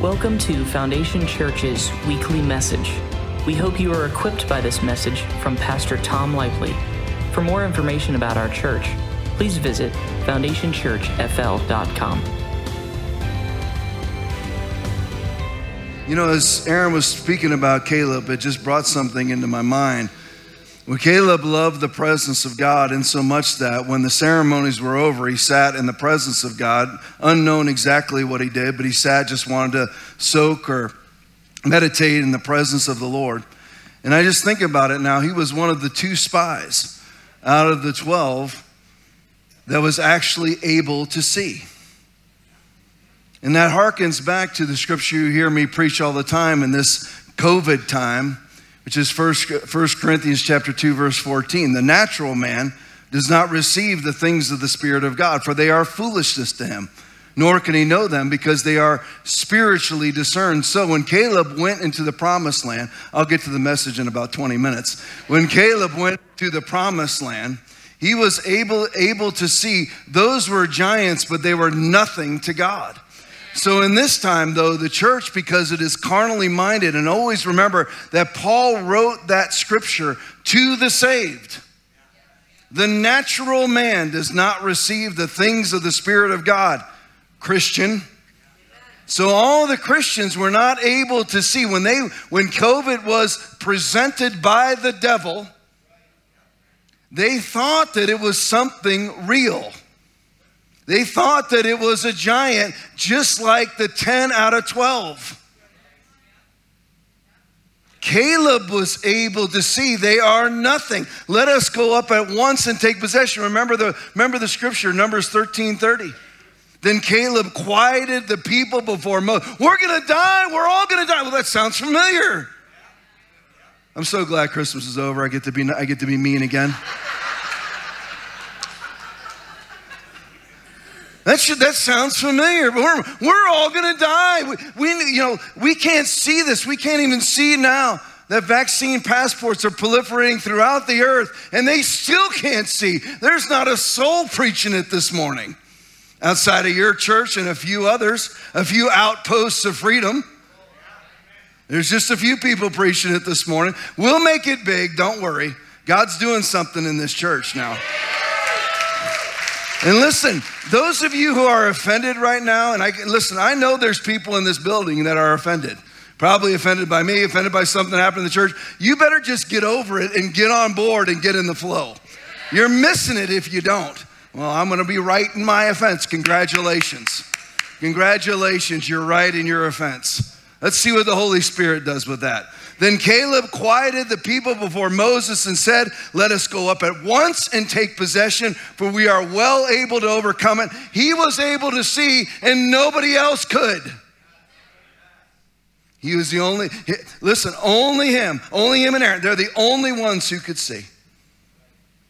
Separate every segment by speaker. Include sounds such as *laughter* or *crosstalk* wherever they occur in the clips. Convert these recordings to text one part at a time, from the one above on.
Speaker 1: Welcome to Foundation Church's weekly message. We hope you are equipped by this message from Pastor Tom Lively. For more information about our church, please visit foundationchurchfl.com.
Speaker 2: You know, as Aaron was speaking about Caleb, it just brought something into my mind. Well, Caleb loved the presence of God in so much that when the ceremonies were over, he sat in the presence of God, unknown exactly what he did, but he sat, just wanted to soak or meditate in the presence of the Lord. And I just think about it now. He was one of the two spies out of the 12 that was actually able to see. And that harkens back to the scripture you hear me preach all the time in this COVID time which is 1 Corinthians chapter 2 verse 14. The natural man does not receive the things of the spirit of God for they are foolishness to him nor can he know them because they are spiritually discerned. So when Caleb went into the promised land, I'll get to the message in about 20 minutes. When Caleb went to the promised land, he was able, able to see those were giants, but they were nothing to God. So, in this time, though, the church, because it is carnally minded, and always remember that Paul wrote that scripture to the saved. The natural man does not receive the things of the Spirit of God. Christian. So all the Christians were not able to see when they when COVID was presented by the devil, they thought that it was something real. They thought that it was a giant, just like the 10 out of 12. Caleb was able to see they are nothing. Let us go up at once and take possession. Remember the, remember the scripture, Numbers 13 30. Then Caleb quieted the people before Moses. We're gonna die, we're all gonna die. Well, that sounds familiar. I'm so glad Christmas is over. I get to be, I get to be mean again. That, should, that sounds familiar, we're, we're all going to die. We, we, you know, we can't see this. We can't even see now that vaccine passports are proliferating throughout the earth, and they still can't see. There's not a soul preaching it this morning outside of your church and a few others, a few outposts of freedom. There's just a few people preaching it this morning. We'll make it big, don't worry. God's doing something in this church now. And listen, those of you who are offended right now, and I listen, I know there's people in this building that are offended. Probably offended by me, offended by something that happened in the church. You better just get over it and get on board and get in the flow. You're missing it if you don't. Well, I'm going to be right in my offense. Congratulations. Congratulations, you're right in your offense. Let's see what the Holy Spirit does with that. Then Caleb quieted the people before Moses and said, Let us go up at once and take possession, for we are well able to overcome it. He was able to see, and nobody else could. He was the only, listen, only him, only him and Aaron. They're the only ones who could see.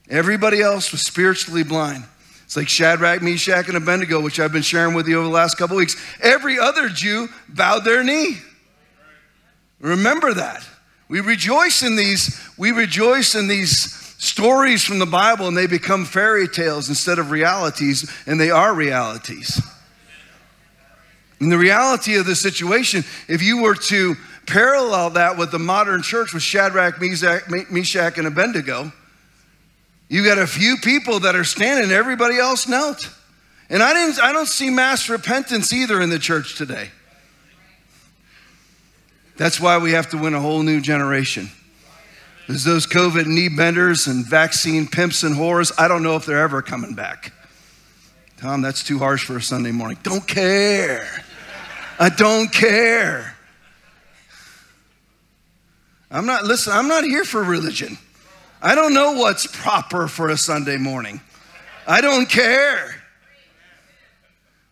Speaker 2: Everybody else was spiritually blind. It's like Shadrach, Meshach, and Abednego, which I've been sharing with you over the last couple weeks. Every other Jew bowed their knee. Remember that. We rejoice in these, we rejoice in these stories from the Bible and they become fairy tales instead of realities, and they are realities. And the reality of the situation, if you were to parallel that with the modern church with Shadrach, Meshach, and Abednego, you got a few people that are standing, everybody else knelt. And I, didn't, I don't see mass repentance either in the church today. That's why we have to win a whole new generation. There's those COVID knee benders and vaccine pimps and whores. I don't know if they're ever coming back. Tom, that's too harsh for a Sunday morning. Don't care. I don't care. I'm not, listen, I'm not here for religion. I don't know what's proper for a Sunday morning. I don't care.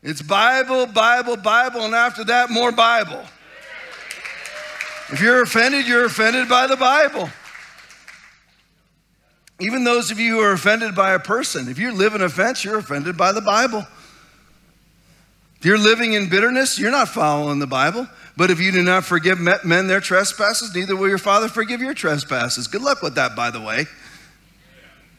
Speaker 2: It's Bible, Bible, Bible, and after that, more Bible. If you're offended, you're offended by the Bible. Even those of you who are offended by a person, if you live in offense, you're offended by the Bible. If you're living in bitterness, you're not following the Bible. But if you do not forgive men their trespasses, neither will your Father forgive your trespasses. Good luck with that, by the way.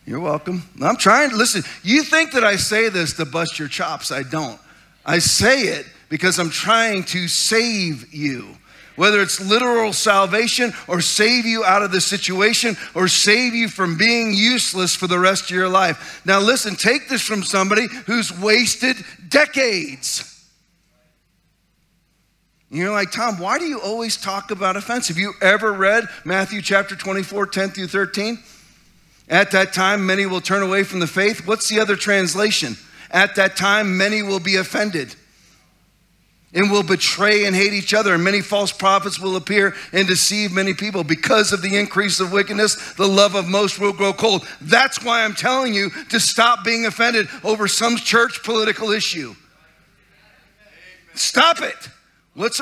Speaker 2: You're welcome. I'm trying to listen. You think that I say this to bust your chops. I don't. I say it because I'm trying to save you. Whether it's literal salvation or save you out of the situation or save you from being useless for the rest of your life. Now, listen, take this from somebody who's wasted decades. You're like, Tom, why do you always talk about offense? Have you ever read Matthew chapter 24, 10 through 13? At that time, many will turn away from the faith. What's the other translation? At that time, many will be offended and will betray and hate each other, and many false prophets will appear and deceive many people. Because of the increase of wickedness, the love of most will grow cold. That's why I'm telling you to stop being offended over some church political issue. Stop it. What's?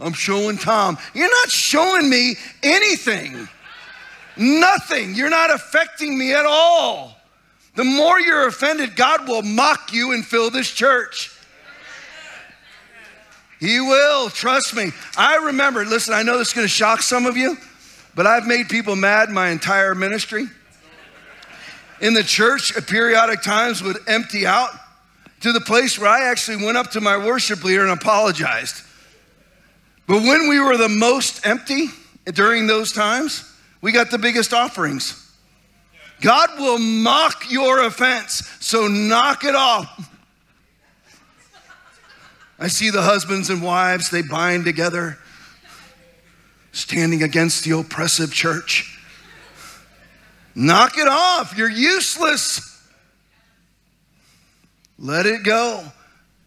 Speaker 2: I'm showing Tom. You're not showing me anything. Nothing. You're not affecting me at all. The more you're offended, God will mock you and fill this church. He will, trust me. I remember, listen, I know this is going to shock some of you, but I've made people mad my entire ministry. In the church, at periodic times would empty out to the place where I actually went up to my worship leader and apologized. But when we were the most empty during those times, we got the biggest offerings. God will mock your offense, so knock it off. I see the husbands and wives, they bind together, standing against the oppressive church. Knock it off. You're useless. Let it go.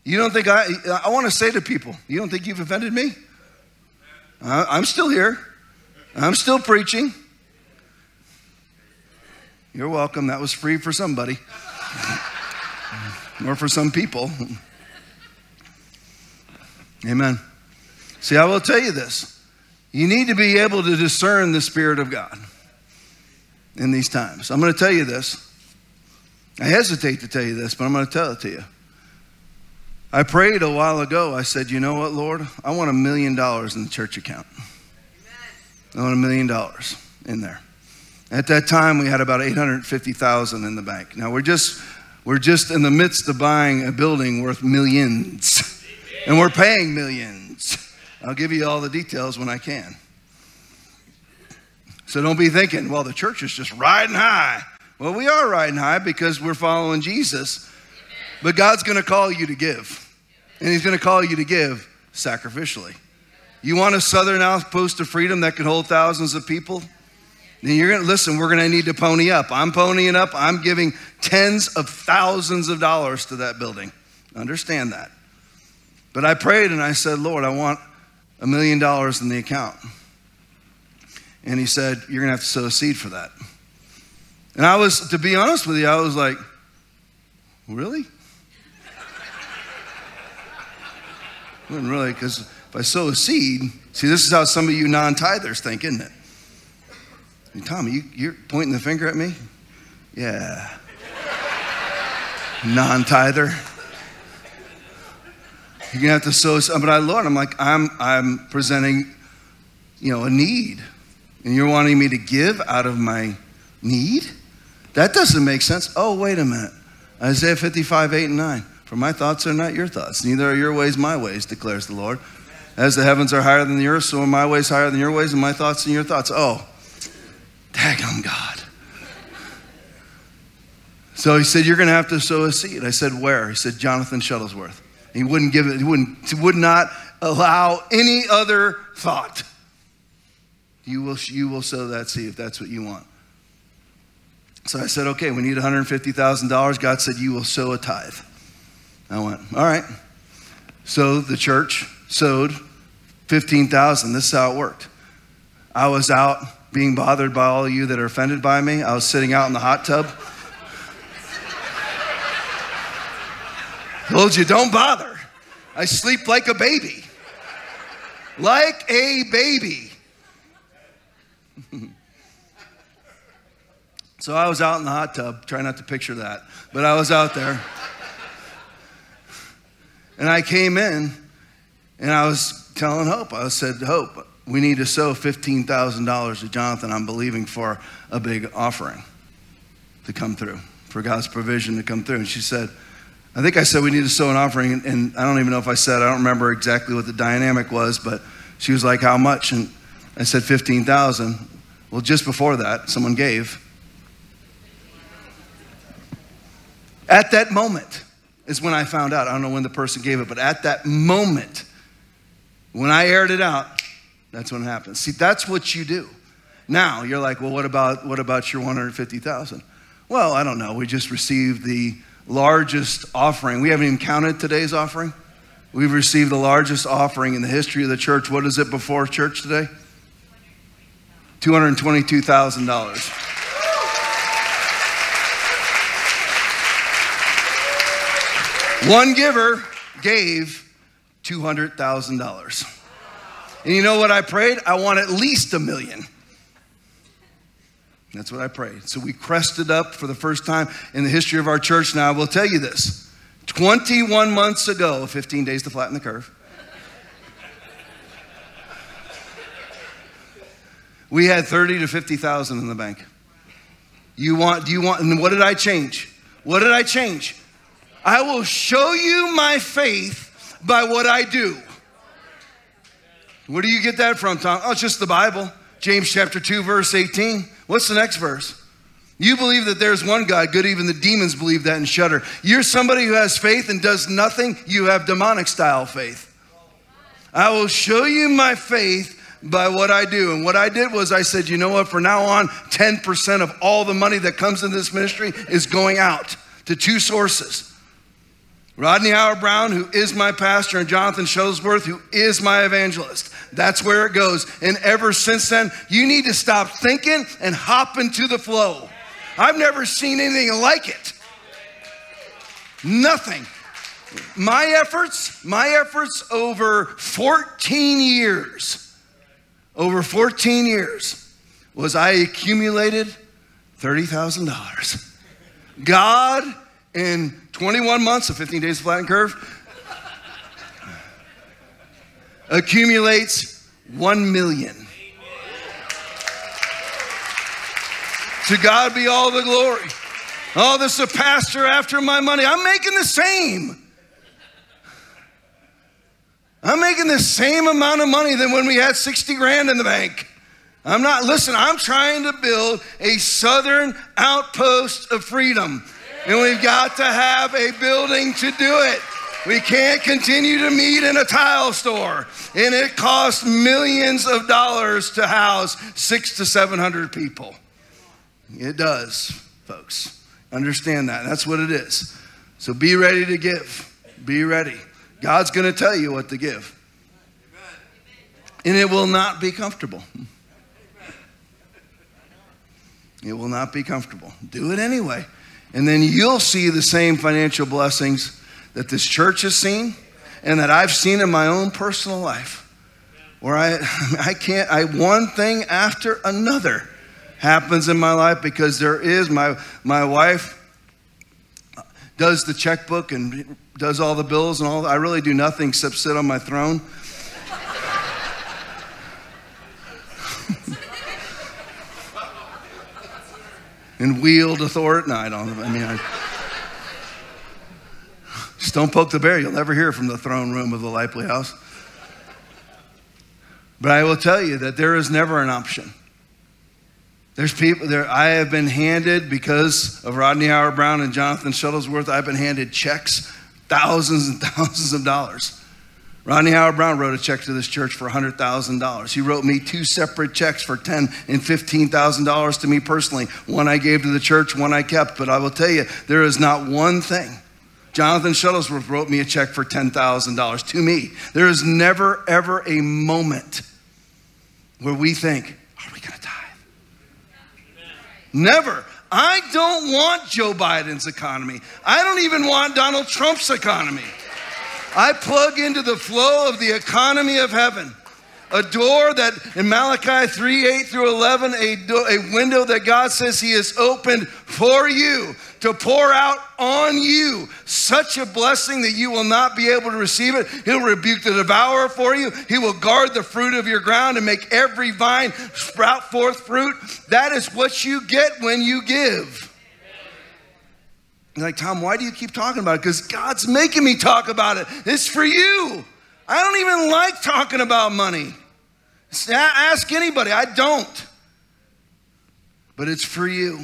Speaker 2: You don't think I, I want to say to people, you don't think you've offended me? I'm still here. I'm still preaching. You're welcome. That was free for somebody *laughs* or for some people. Amen. See, I will tell you this. You need to be able to discern the Spirit of God in these times. I'm going to tell you this. I hesitate to tell you this, but I'm going to tell it to you. I prayed a while ago. I said, You know what, Lord? I want a million dollars in the church account. I want a million dollars in there. At that time, we had about 850,000 in the bank. Now we're just we're just in the midst of buying a building worth millions. *laughs* And we're paying millions. I'll give you all the details when I can. So don't be thinking, well, the church is just riding high. Well, we are riding high because we're following Jesus. But God's going to call you to give. And He's going to call you to give sacrificially. You want a southern outpost of freedom that can hold thousands of people? Then you're going to listen, we're going to need to pony up. I'm ponying up. I'm giving tens of thousands of dollars to that building. Understand that. But I prayed and I said, Lord, I want a million dollars in the account. And he said, You're going to have to sow a seed for that. And I was, to be honest with you, I was like, Really? *laughs* Wasn't really, because if I sow a seed, see, this is how some of you non tithers think, isn't it? Hey, Tommy, you, you're pointing the finger at me? Yeah. non tither. You're gonna have to sow some. But I, Lord, I'm like, I'm, I'm presenting, you know, a need. And you're wanting me to give out of my need? That doesn't make sense. Oh, wait a minute. Isaiah 55, 8 and 9. For my thoughts are not your thoughts, neither are your ways my ways, declares the Lord. As the heavens are higher than the earth, so are my ways higher than your ways, and my thoughts than your thoughts. Oh, daggum God. So he said, You're going to have to sow a seed. I said, Where? He said, Jonathan Shuttlesworth. He wouldn't give it, he wouldn't, he would not allow any other thought. You will, you will sow that seed if that's what you want. So I said, okay, we need $150,000. God said, you will sow a tithe. I went, all right. So the church sowed 15,000. This is how it worked. I was out being bothered by all of you that are offended by me. I was sitting out in the hot tub. Told you, don't bother. I sleep like a baby. Like a baby. *laughs* so I was out in the hot tub. Try not to picture that. But I was out there. And I came in and I was telling Hope, I said, Hope, we need to sow $15,000 to Jonathan. I'm believing for a big offering to come through, for God's provision to come through. And she said, I think I said we need to sow an offering, and I don't even know if I said, I don't remember exactly what the dynamic was, but she was like, How much? And I said, 15,000. Well, just before that, someone gave. At that moment is when I found out. I don't know when the person gave it, but at that moment, when I aired it out, that's when it happened. See, that's what you do. Now you're like, well, what about what about your 150,000? Well, I don't know. We just received the largest offering. We haven't even counted today's offering. We've received the largest offering in the history of the church. What is it before church today? $222,000. One giver gave $200,000. And you know what I prayed? I want at least a million. That's what I prayed. So we crested up for the first time in the history of our church. Now, I will tell you this 21 months ago, 15 days to flatten the curve, we had 30 to 50,000 in the bank. You want, do you want, and what did I change? What did I change? I will show you my faith by what I do. Where do you get that from, Tom? Oh, it's just the Bible. James chapter 2, verse 18. What's the next verse? You believe that there's one God, good, even the demons believe that and shudder. You're somebody who has faith and does nothing, you have demonic style faith. I will show you my faith by what I do. And what I did was I said, you know what, for now on, 10% of all the money that comes in this ministry is going out to two sources Rodney Howard-Browne, who is my pastor, and Jonathan Shuttlesworth, who is my evangelist. That's where it goes. And ever since then, you need to stop thinking and hop into the flow. I've never seen anything like it. Nothing. My efforts, my efforts over 14 years, over 14 years, was I accumulated $30,000. God in 21 months of 15 days of flattened curve accumulates 1 million. To God be all the glory. Oh, this is a pastor after my money. I'm making the same. I'm making the same amount of money than when we had 60 grand in the bank. I'm not, listen, I'm trying to build a southern outpost of freedom. And we've got to have a building to do it. We can't continue to meet in a tile store. And it costs millions of dollars to house six to 700 people. It does, folks. Understand that. That's what it is. So be ready to give. Be ready. God's going to tell you what to give. And it will not be comfortable. It will not be comfortable. Do it anyway. And then you'll see the same financial blessings that this church has seen and that I've seen in my own personal life. Where I, *laughs* I can't, I, one thing after another happens in my life because there is, my, my wife does the checkbook and does all the bills and all. I really do nothing except sit on my throne. *laughs* and wield authority. No, I don't. I mean, I, just don't poke the bear. You'll never hear from the throne room of the Lively House. But I will tell you that there is never an option. There's people there. I have been handed because of Rodney Howard-Browne and Jonathan Shuttlesworth. I've been handed checks, thousands and *laughs* thousands of dollars Rodney Howard-Browne wrote a check to this church for $100,000. He wrote me two separate checks for ten and $15,000 to me personally. One I gave to the church, one I kept. But I will tell you, there is not one thing. Jonathan Shuttlesworth wrote me a check for $10,000 to me. There is never, ever a moment where we think, are we going to tithe? Never. I don't want Joe Biden's economy. I don't even want Donald Trump's economy. I plug into the flow of the economy of heaven. A door that in Malachi 3 8 through 11, a, do, a window that God says He has opened for you to pour out on you such a blessing that you will not be able to receive it. He'll rebuke the devourer for you. He will guard the fruit of your ground and make every vine sprout forth fruit. That is what you get when you give. You're like, Tom, why do you keep talking about it? Because God's making me talk about it. It's for you. I don't even like talking about money. Ask anybody, I don't. But it's for you.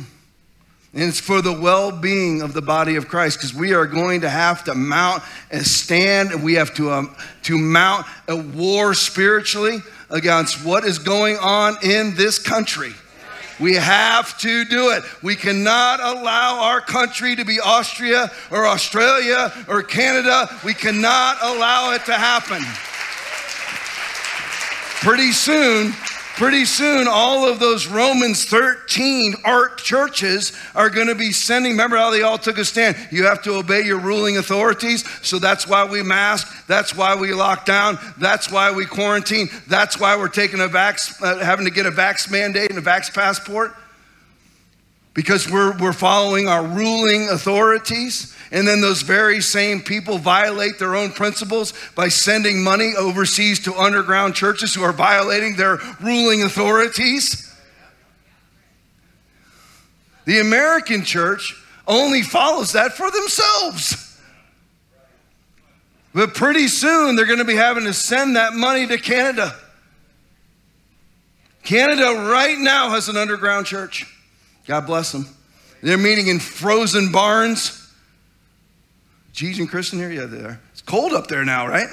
Speaker 2: And it's for the well being of the body of Christ because we are going to have to mount a stand and we have to, um, to mount a war spiritually against what is going on in this country. We have to do it. We cannot allow our country to be Austria or Australia or Canada. We cannot allow it to happen. Pretty soon, Pretty soon, all of those Romans 13 art churches are going to be sending. Remember how they all took a stand? You have to obey your ruling authorities. So that's why we mask. That's why we lock down. That's why we quarantine. That's why we're taking a vax, uh, having to get a vax mandate and a vax passport. Because we're, we're following our ruling authorities. And then those very same people violate their own principles by sending money overseas to underground churches who are violating their ruling authorities. The American church only follows that for themselves. But pretty soon they're going to be having to send that money to Canada. Canada right now has an underground church. God bless them. They're meeting in frozen barns Cheese and Kristen here? Yeah, they are. It's cold up there now, right?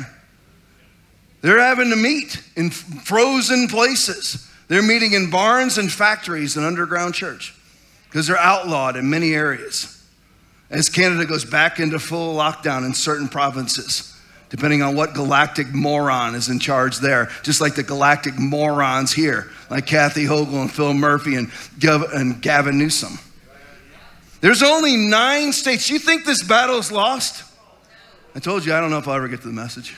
Speaker 2: They're having to meet in frozen places. They're meeting in barns and factories and underground church because they're outlawed in many areas. As Canada goes back into full lockdown in certain provinces, depending on what galactic moron is in charge there, just like the galactic morons here, like Kathy Hochul and Phil Murphy and, and Gavin Newsom. There's only nine states. You think this battle is lost? I told you, I don't know if I'll ever get to the message.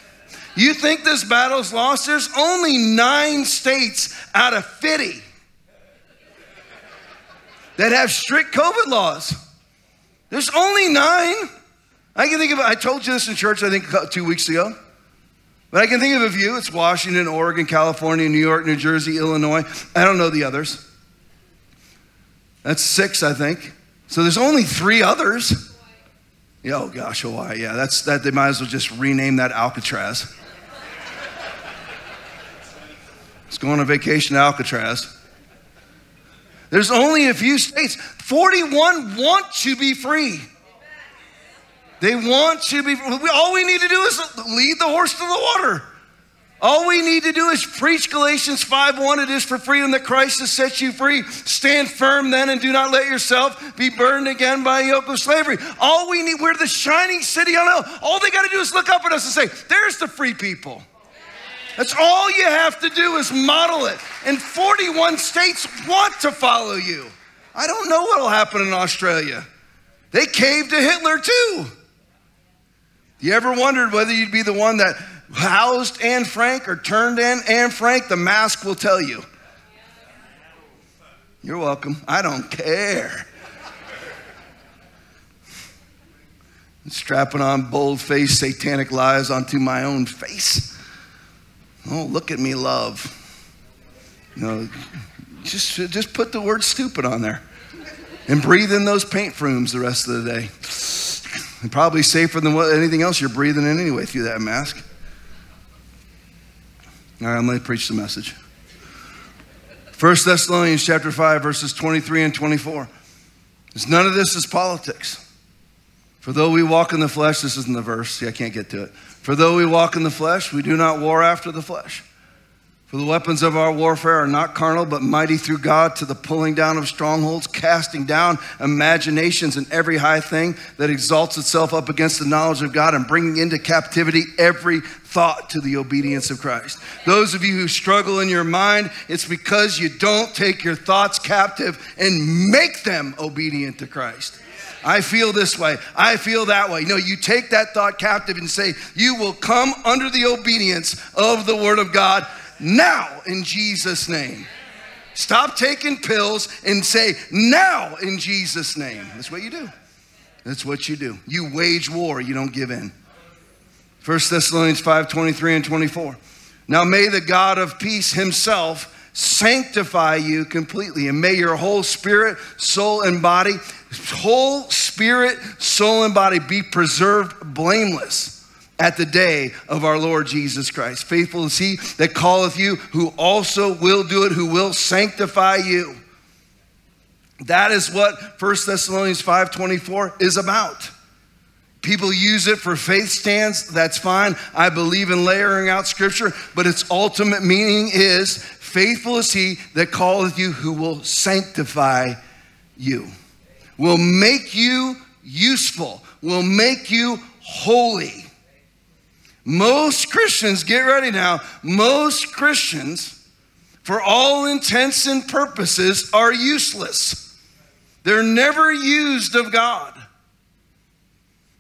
Speaker 2: You think this battle is lost? There's only nine states out of 50 that have strict COVID laws. There's only nine. I can think of, I told you this in church, I think two weeks ago. But I can think of a few. It's Washington, Oregon, California, New York, New Jersey, Illinois. I don't know the others. That's six, I think. So there's only three others. Yeah, oh gosh, Hawaii. Yeah, that's that. They might as well just rename that Alcatraz. Let's go on a vacation to Alcatraz. There's only a few states. 41 want to be free. They want to be. All we need to do is lead the horse to the water. All we need to do is preach Galatians 5:1. It is for freedom that Christ has set you free. Stand firm then and do not let yourself be burdened again by a yoke of slavery. All we need, we're the shining city on hill. All they got to do is look up at us and say, There's the free people. That's all you have to do is model it. And 41 states want to follow you. I don't know what will happen in Australia. They caved to Hitler too. You ever wondered whether you'd be the one that housed Anne Frank or turned in Anne Frank, the mask will tell you. You're welcome. I don't care. Strapping on bold faced satanic lies onto my own face. Oh, look at me, love. You know, just, just put the word stupid on there and breathe in those paint fumes the rest of the day. And probably safer than anything else you're breathing in anyway through that mask. All right, I'm going to preach the message. 1 Thessalonians chapter 5, verses 23 and 24. It's None of this is politics. For though we walk in the flesh, this isn't the verse. See, I can't get to it. For though we walk in the flesh, we do not war after the flesh. For the weapons of our warfare are not carnal, but mighty through God to the pulling down of strongholds, casting down imaginations and every high thing that exalts itself up against the knowledge of God, and bringing into captivity every thought to the obedience of Christ. Those of you who struggle in your mind, it's because you don't take your thoughts captive and make them obedient to Christ. I feel this way. I feel that way. No, you take that thought captive and say, You will come under the obedience of the Word of God now in Jesus' name. Stop taking pills and say, now in Jesus' name. That's what you do. That's what you do. You wage war, you don't give in. 1 Thessalonians 5 23 and 24. Now may the God of peace himself sanctify you completely, and may your whole spirit, soul, and body whole spirit, soul, and body be preserved blameless at the day of our Lord Jesus Christ. Faithful is he that calleth you, who also will do it, who will sanctify you. That is what 1 Thessalonians 5:24 is about. People use it for faith stands, that's fine. I believe in layering out scripture, but its ultimate meaning is faithful is he that calleth you who will sanctify you. Will make you useful, will make you holy. Most Christians, get ready now, most Christians, for all intents and purposes, are useless. They're never used of God.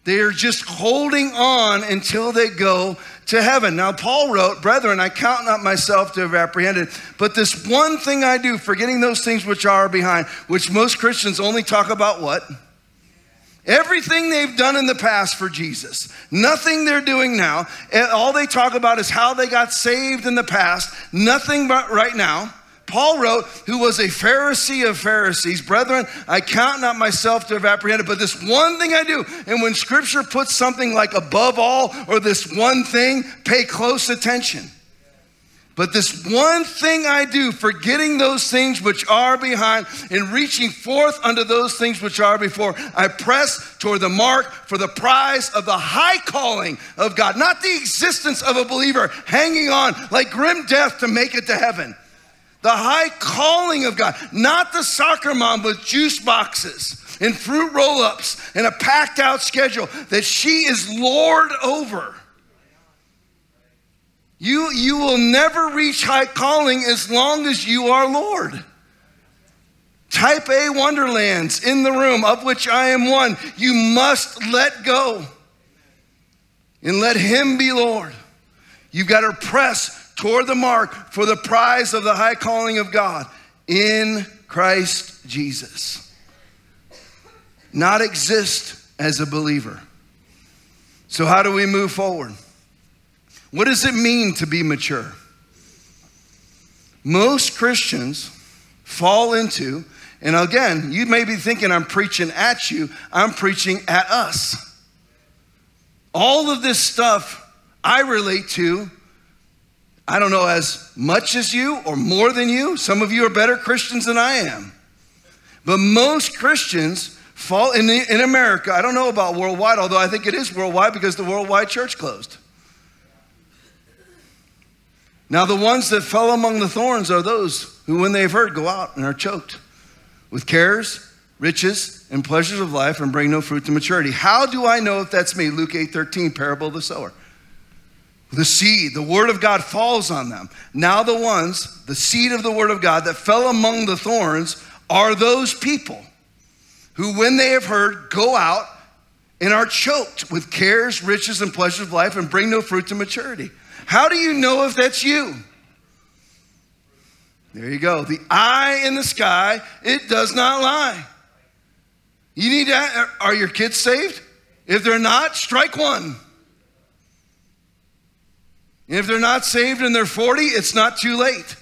Speaker 2: They are just holding on until they go to heaven. Now, Paul wrote, Brethren, I count not myself to have apprehended, but this one thing I do, forgetting those things which are behind, which most Christians only talk about what? Everything they've done in the past for Jesus, nothing they're doing now. Eh, all they talk about is how they got saved in the past, nothing but right now. Paul wrote, who was a Pharisee of Pharisees, Brethren, I count not myself to have apprehended, but this one thing I do. And when scripture puts something like above all or this one thing, pay close attention. But this one thing I do, forgetting those things which are behind and reaching forth unto those things which are before, I press toward the mark for the prize of the high calling of God, not the existence of a believer hanging on like grim death to make it to heaven. The high calling of God, not the soccer mom with juice boxes and fruit roll ups and a packed out schedule that she is Lord over. You, you will never reach high calling as long as you are Lord. Type A wonderlands in the room, of which I am one. You must let go and let Him be Lord. You've got to press toward the mark for the prize of the high calling of God in Christ Jesus. Not exist as a believer. So, how do we move forward? What does it mean to be mature? Most Christians fall into, and again, you may be thinking I'm preaching at you, I'm preaching at us. All of this stuff I relate to I don't know, as much as you or more than you. Some of you are better Christians than I am. But most Christians fall in, the, in America. I don't know about worldwide, although I think it is worldwide because the worldwide church closed. Now, the ones that fell among the thorns are those who, when they've heard, go out and are choked with cares, riches, and pleasures of life and bring no fruit to maturity. How do I know if that's me? Luke 8 13, parable of the sower the seed, the word of God falls on them. Now, the ones, the seed of the word of God that fell among the thorns are those people who, when they have heard, go out and are choked with cares, riches, and pleasures of life and bring no fruit to maturity. How do you know if that's you? There you go. The eye in the sky, it does not lie. You need to, are your kids saved? If they're not, strike one. And if they're not saved and they're 40, it's not too late.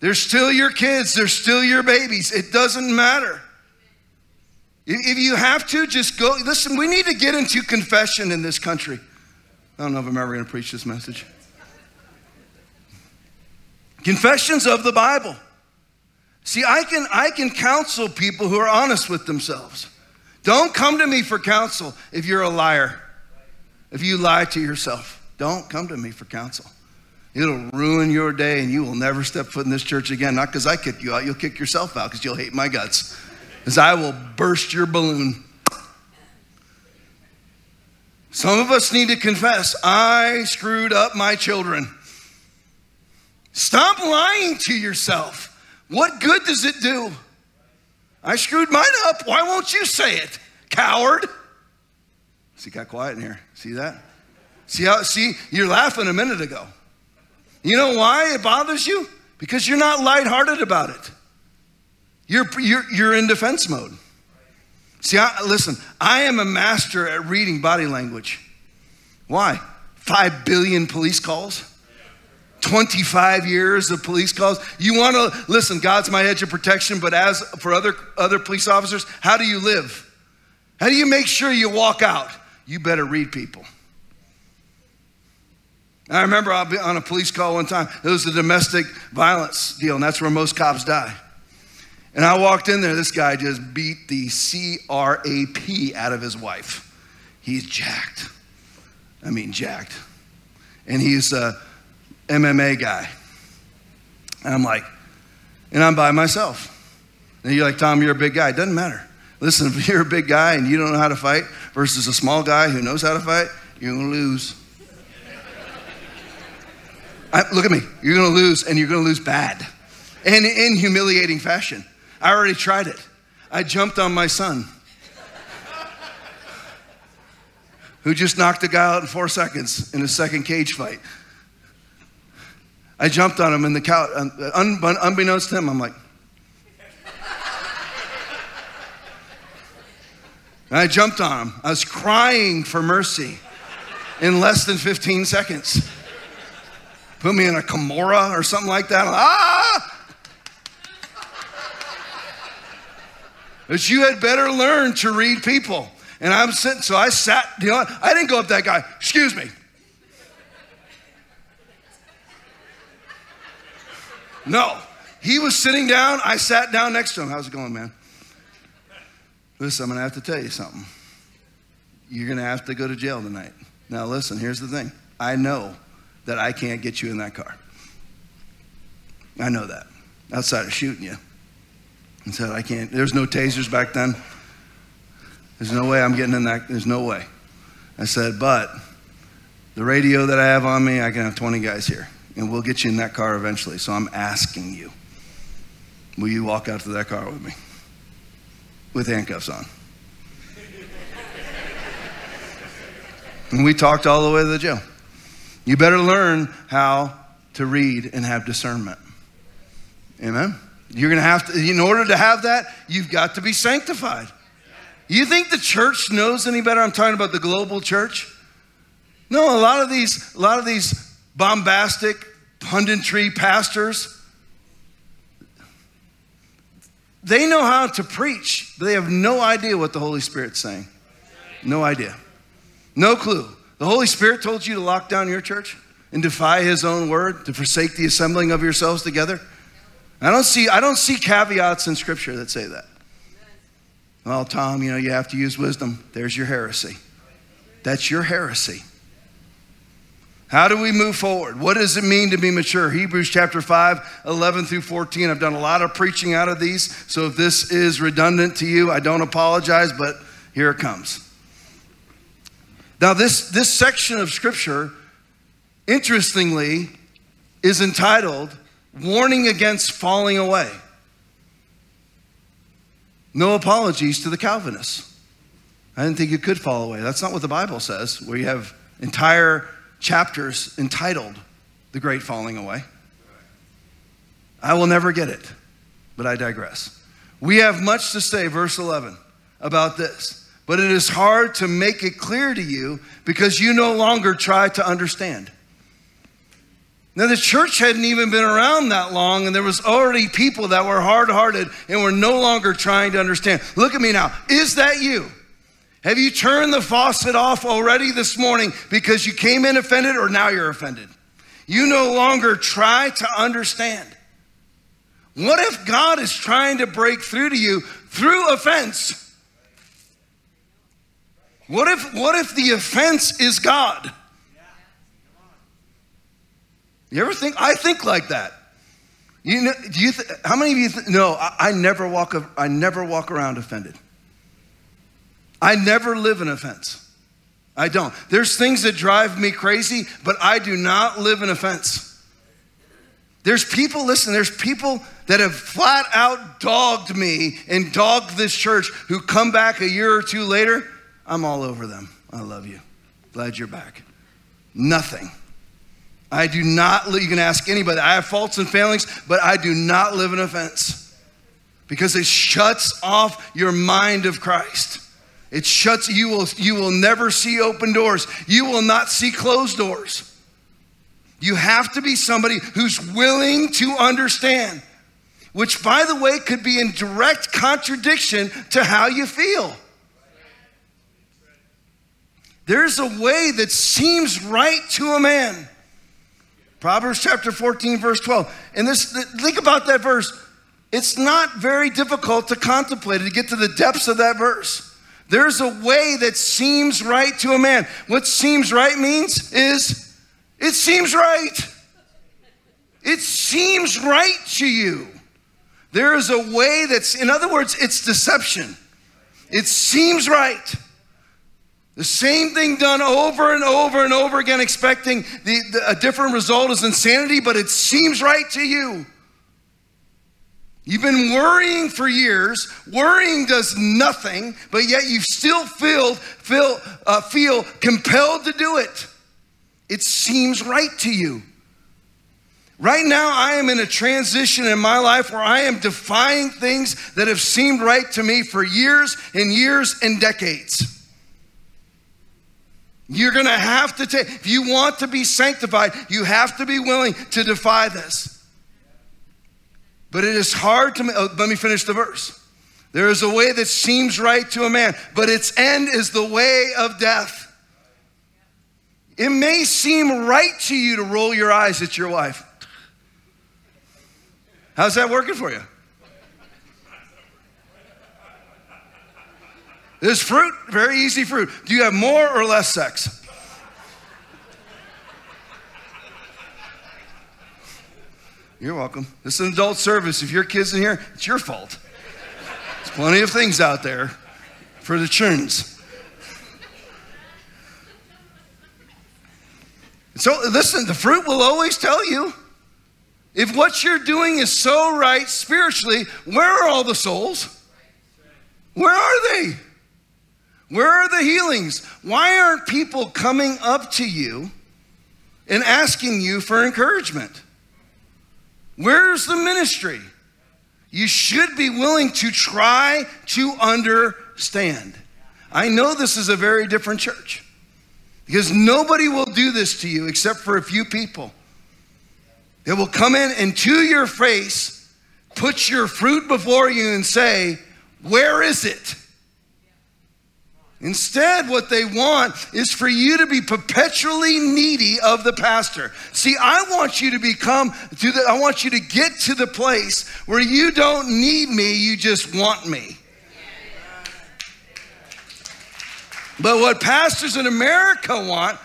Speaker 2: They're still your kids, they're still your babies. It doesn't matter. If you have to, just go. Listen, we need to get into confession in this country. I don't know if I'm ever going to preach this message. Confessions of the Bible. See, I can, I can counsel people who are honest with themselves. Don't come to me for counsel if you're a liar, if you lie to yourself. Don't come to me for counsel. It'll ruin your day and you will never step foot in this church again. Not because I kick you out, you'll kick yourself out because you'll hate my guts. Because I will burst your balloon. Some of us need to confess I screwed up my children. Stop lying to yourself. What good does it do? I screwed mine up. Why won't you say it, coward? See, got quiet in here. See that? See how, see, you're laughing a minute ago. You know why it bothers you? Because you're not lighthearted about it. You're, you're, you're in defense mode. See, I, listen, I am a master at reading body language. Why? Five billion police calls? 25 years of police calls. You want to listen, God's my edge of protection, but as for other, other police officers, how do you live? How do you make sure you walk out? You better read people. I remember I was on a police call one time. It was a domestic violence deal, and that's where most cops die. And I walked in there, this guy just beat the C R A P out of his wife. He's jacked. I mean, jacked. And he's a MMA guy. And I'm like, and I'm by myself. And you're like, Tom, you're a big guy. It doesn't matter. Listen, *laughs* if you're a big guy and you don't know how to fight versus a small guy who knows how to fight, you're going to lose. I, look at me. You're going to lose, and you're going to lose bad and in humiliating fashion. I already tried it. I jumped on my son, who just knocked a guy out in four seconds in a second cage fight. I jumped on him in the couch, unbeknownst to him, I'm like, I jumped on him. I was crying for mercy in less than 15 seconds. Put me in a Kimura or something like that. Ah! But you had better learn to read people. And I'm sitting, so I sat, you know, I didn't go up that guy, excuse me. No. He was sitting down, I sat down next to him. How's it going, man? Listen, I'm gonna have to tell you something. You're gonna have to go to jail tonight. Now, listen, here's the thing I know that I can't get you in that car. I know that. Outside of shooting you. And said, I can't. There's no tasers back then. There's no way I'm getting in that. There's no way. I said, but the radio that I have on me, I can have 20 guys here, and we'll get you in that car eventually. So I'm asking you, will you walk out to that car with me with handcuffs on? *laughs* and we talked all the way to the jail. You better learn how to read and have discernment. Amen? You're going to have to, in order to have that, you've got to be sanctified. You think the church knows any better? I'm talking about the global church. No, a lot of these, a lot of these bombastic punditry pastors, they know how to preach, but they have no idea what the Holy Spirit's saying. No idea. No clue. The Holy Spirit told you to lock down your church and defy his own word, to forsake the assembling of yourselves together. I don't see, I don't see caveats in Scripture that say that. Well, Tom, you know, you have to use wisdom. There's your heresy. That's your heresy. How do we move forward? What does it mean to be mature? Hebrews chapter 5, 11 through 14. I've done a lot of preaching out of these, so if this is redundant to you, I don't apologize, but here it comes. Now, this, this section of scripture, interestingly, is entitled warning against falling away. No apologies to the Calvinists. I didn't think you could fall away. That's not what the Bible says, you have entire chapters entitled The Great Falling Away. I will never get it, but I digress. We have much to say, verse 11, about this, but it is hard to make it clear to you because you no longer try to understand. Now, the church hadn't even been around that long, and there was already people that were hard hearted and were no longer trying to understand. Look at me now. Is that you? Have you turned the faucet off already this morning because you came in offended, or now you're offended? You no longer try to understand. What if God is trying to break through to you through offense? What if, what if the offense is God? You ever think? I think like that. You know, do you th- how many of you th- no, I, I, never walk I never walk around offended. I never live in offense. I don't. There's things that drive me crazy, but I do not live in offense. There's people, listen, there's people that have flat out dogged me and dogged this church who come back a year or two later. I'm all over them. I love you. Glad you're back. Nothing. I do not, you can ask anybody, I have faults and failings, but I do not live in offense because it shuts off your mind of Christ. It shuts, you will, you will never see open doors. You will not see closed doors. You have to be somebody who's willing to understand, which, by the way, could be in direct contradiction to how you feel. There's a way that seems right to a man. Proverbs chapter 14, verse 12. And this, think about that verse. It's not very difficult to contemplate to get to the depths of that verse. There's a way that seems right to a man. What seems right means is it seems right. It seems right to you. There is a way that's, in other words, it's deception. It seems right. The same thing done over and over and over again, expecting the, the, a different result is insanity, but it seems right to you. You've been worrying for years. Worrying does nothing, but yet you still feel, feel, uh, feel compelled to do it. It seems right to you. Right now, I am in a transition in my life where I am defying things that have seemed right to me for years and years and decades. You're gonna have to take, if you want to be sanctified, you have to be willing to defy this. But it is hard to, oh, let me finish the verse. There is a way that seems right to a man, but its end is the way of death. It may seem right to you to roll your eyes at your wife. How's that working for you? This fruit, very easy fruit. Do you have more or less sex? You're welcome. This is an adult service. If your kid's in here, it's your fault. There's plenty of things out there for the churns. So listen, the fruit will always tell you. If what you're doing is so right spiritually, where are all the souls? Where are they? Where are the healings? Why aren't people coming up to you and asking you for encouragement? Where's the ministry? You should be willing to try to understand. I know this is a very different church because nobody will do this to you except for a few people. They will come in and to your face, put your fruit before you and say, Where is it? Instead, what they want is for you to be perpetually needy of the pastor. See, I want you to become to the, I want you to get to the place where you don't need me, you just want me. But what pastors in America want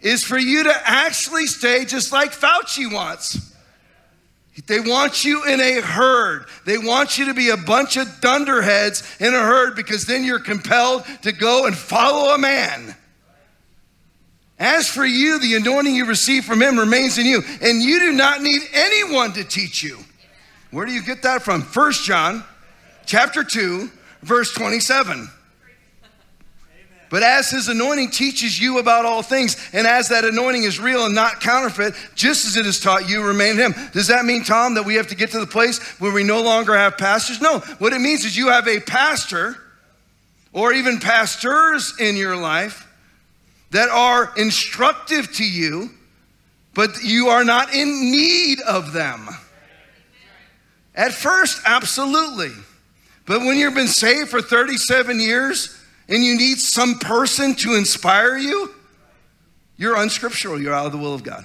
Speaker 2: is for you to actually stay just like Fauci wants. They want you in a herd. They want you to be a bunch of dunderheads in a herd because then you're compelled to go and follow a man. As for you, the anointing you receive from him remains in you, and you do not need anyone to teach you. Where do you get that from? First John chapter 2, verse 27. But as his anointing teaches you about all things, and as that anointing is real and not counterfeit, just as it has taught you, remain in him. Does that mean, Tom, that we have to get to the place where we no longer have pastors? No. What it means is you have a pastor or even pastors in your life that are instructive to you, but you are not in need of them. At first, absolutely. But when you've been saved for 37 years, and you need some person to inspire you, you're unscriptural. You're out of the will of God.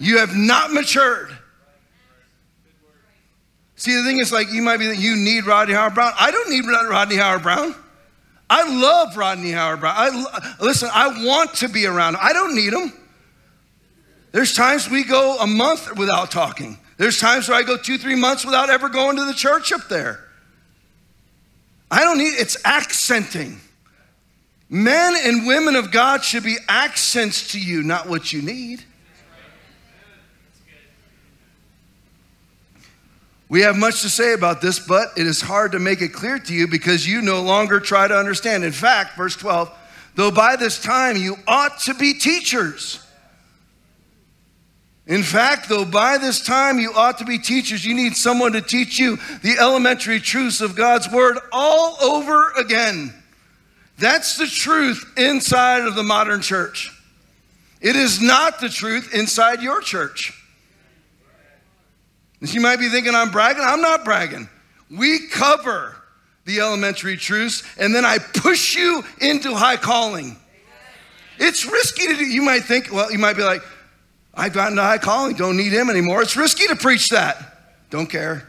Speaker 2: You have not matured. See, the thing is, like, you might be that you need Rodney Howard-Browne. I don't need Rodney Howard-Browne. I love Rodney Howard-Browne. I, listen, I want to be around him. I don't need him. There's times we go a month without talking. There's times where I go two, three months without ever going to the church up there. I don't need, it's accenting. Men and women of God should be accents to you, not what you need. We have much to say about this, but it is hard to make it clear to you because you no longer try to understand. In fact, verse 12, though by this time you ought to be teachers. In fact, though, by this time you ought to be teachers, you need someone to teach you the elementary truths of God's word all over again. That's the truth inside of the modern church. It is not the truth inside your church. You might be thinking I'm bragging. I'm not bragging. We cover the elementary truths, and then I push you into high calling. It's risky to do. You might think, well, you might be like, I've gotten to high calling, don't need him anymore. It's risky to preach that. Don't care.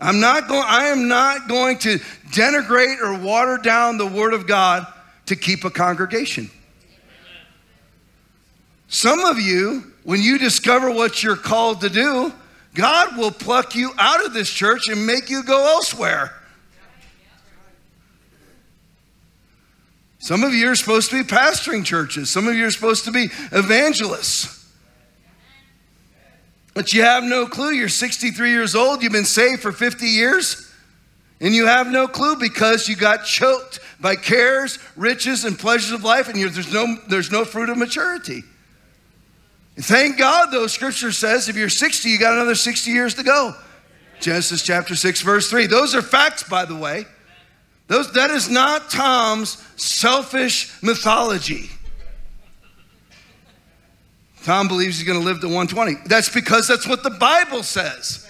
Speaker 2: I'm not going, I am not going to denigrate or water down the word of God to keep a congregation. Some of you, when you discover what you're called to do, God will pluck you out of this church and make you go elsewhere. Some of you are supposed to be pastoring churches. Some of you are supposed to be evangelists. But you have no clue. You're 63 years old, you've been saved for 50 years, and you have no clue because you got choked by cares, riches, and pleasures of life, and there's, no, there's no fruit of maturity. Thank God, though, scripture says if you're 60, you got another 60 years to go. Genesis chapter 6, verse 3. Those are facts, by the way. Those, that is not Tom's selfish mythology. Tom believes he's going to live to 120. That's because that's what the Bible says.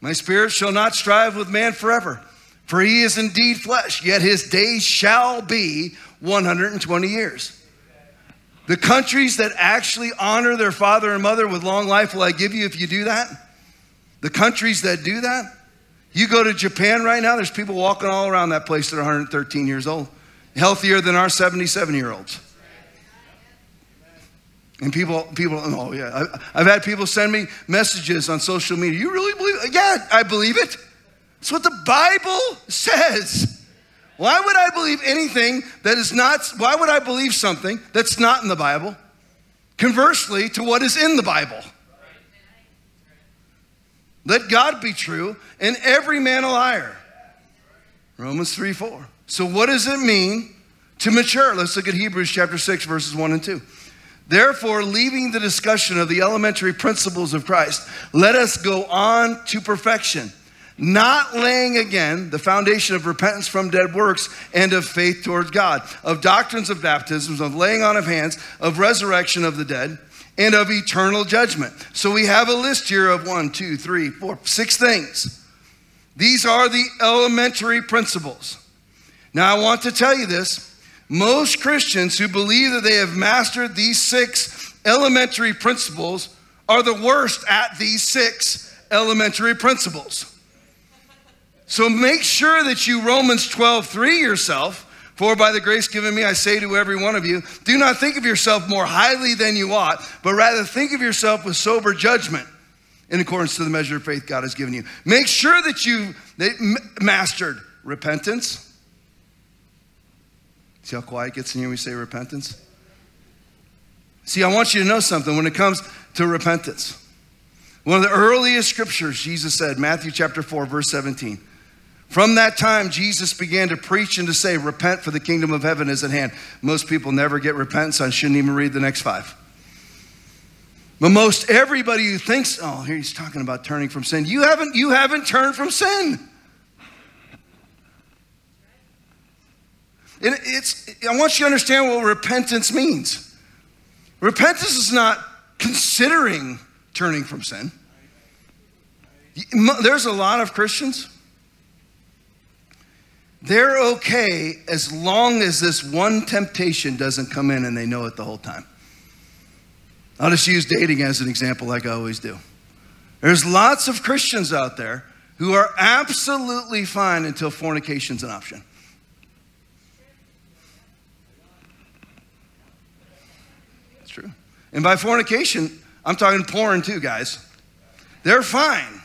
Speaker 2: My spirit shall not strive with man forever, for he is indeed flesh, yet his days shall be 120 years. The countries that actually honor their father and mother with long life will I give you if you do that? The countries that do that? You go to Japan right now, there's people walking all around that place that are 113 years old, healthier than our 77 year olds. And people, people, oh yeah, I've had people send me messages on social media. You really believe? Yeah, I believe it. It's what the Bible says. Why would I believe anything that is not, why would I believe something that's not in the Bible? Conversely to what is in the Bible. Let God be true and every man a liar. Romans 3 4. So, what does it mean to mature? Let's look at Hebrews chapter 6, verses 1 and 2. Therefore, leaving the discussion of the elementary principles of Christ, let us go on to perfection not laying again the foundation of repentance from dead works and of faith towards God, of doctrines of baptisms, of laying on of hands, of resurrection of the dead, and of eternal judgment. So we have a list here of one, two, three, four, six things. These are the elementary principles. Now, I want to tell you this most Christians who believe that they have mastered these six elementary principles are the worst at these six elementary principles. So make sure that you Romans 12, 3 yourself. For by the grace given me, I say to every one of you, do not think of yourself more highly than you ought, but rather think of yourself with sober judgment in accordance to the measure of faith God has given you. Make sure that you mastered repentance. See how quiet it gets in here we say repentance? See, I want you to know something when it comes to repentance. One of the earliest scriptures, Jesus said, Matthew chapter 4, verse 17. From that time, Jesus began to preach and to say, Repent, for the kingdom of heaven is at hand. Most people never get repentance. I shouldn't even read the next five. But most everybody who thinks, oh, here he's talking about turning from sin. You haven't, you haven't turned from sin. It, it's, I want you to understand what repentance means. Repentance is not considering turning from sin. There's a lot of Christians they're okay as long as this one temptation doesn't come in and they know it the whole time. I'll just use dating as an example, like I always do. There's lots of Christians out there who are absolutely fine until fornication's an option. It's true. And by fornication, I'm talking porn too, guys. They're fine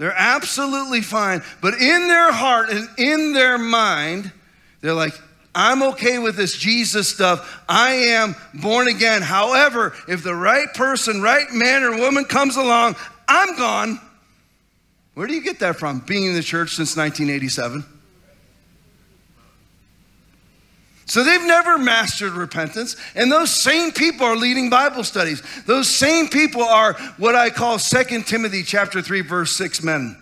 Speaker 2: they're absolutely fine. But in their heart and in their mind, they're like, I'm okay with this Jesus stuff. I am born again. However, if the right person, right man or woman comes along, I'm gone. Where do you get that from? Being in the church since 1987. So they've never mastered repentance. And those same people are leading Bible studies. Those same people are what I call 2 Timothy chapter 3 verse 6 men.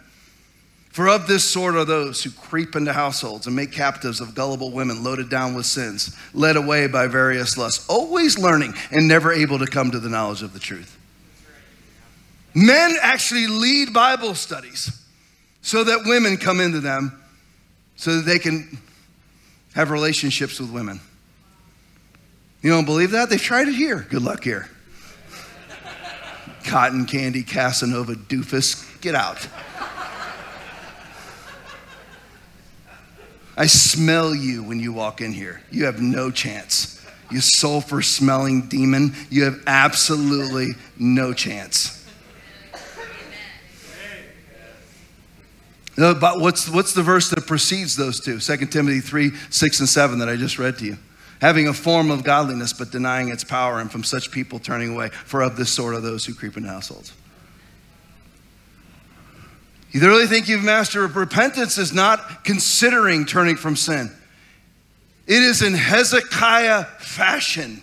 Speaker 2: For of this sort are those who creep into households and make captives of gullible women loaded down with sins, led away by various lusts, always learning and never able to come to the knowledge of the truth. Men actually lead Bible studies so that women come into them so that they can have relationships with women. You don't believe that? They've tried it here. Good luck here. Cotton candy, Casanova doofus, get out. I smell you when you walk in here. You have no chance. You sulfur smelling demon, you have absolutely no chance. But what's, what's the verse that precedes those two? 2 Timothy 3 6 and 7 that I just read to you. Having a form of godliness, but denying its power, and from such people turning away, for of this sort are those who creep into households. You really think you've mastered repentance is not considering turning from sin. It is in Hezekiah fashion,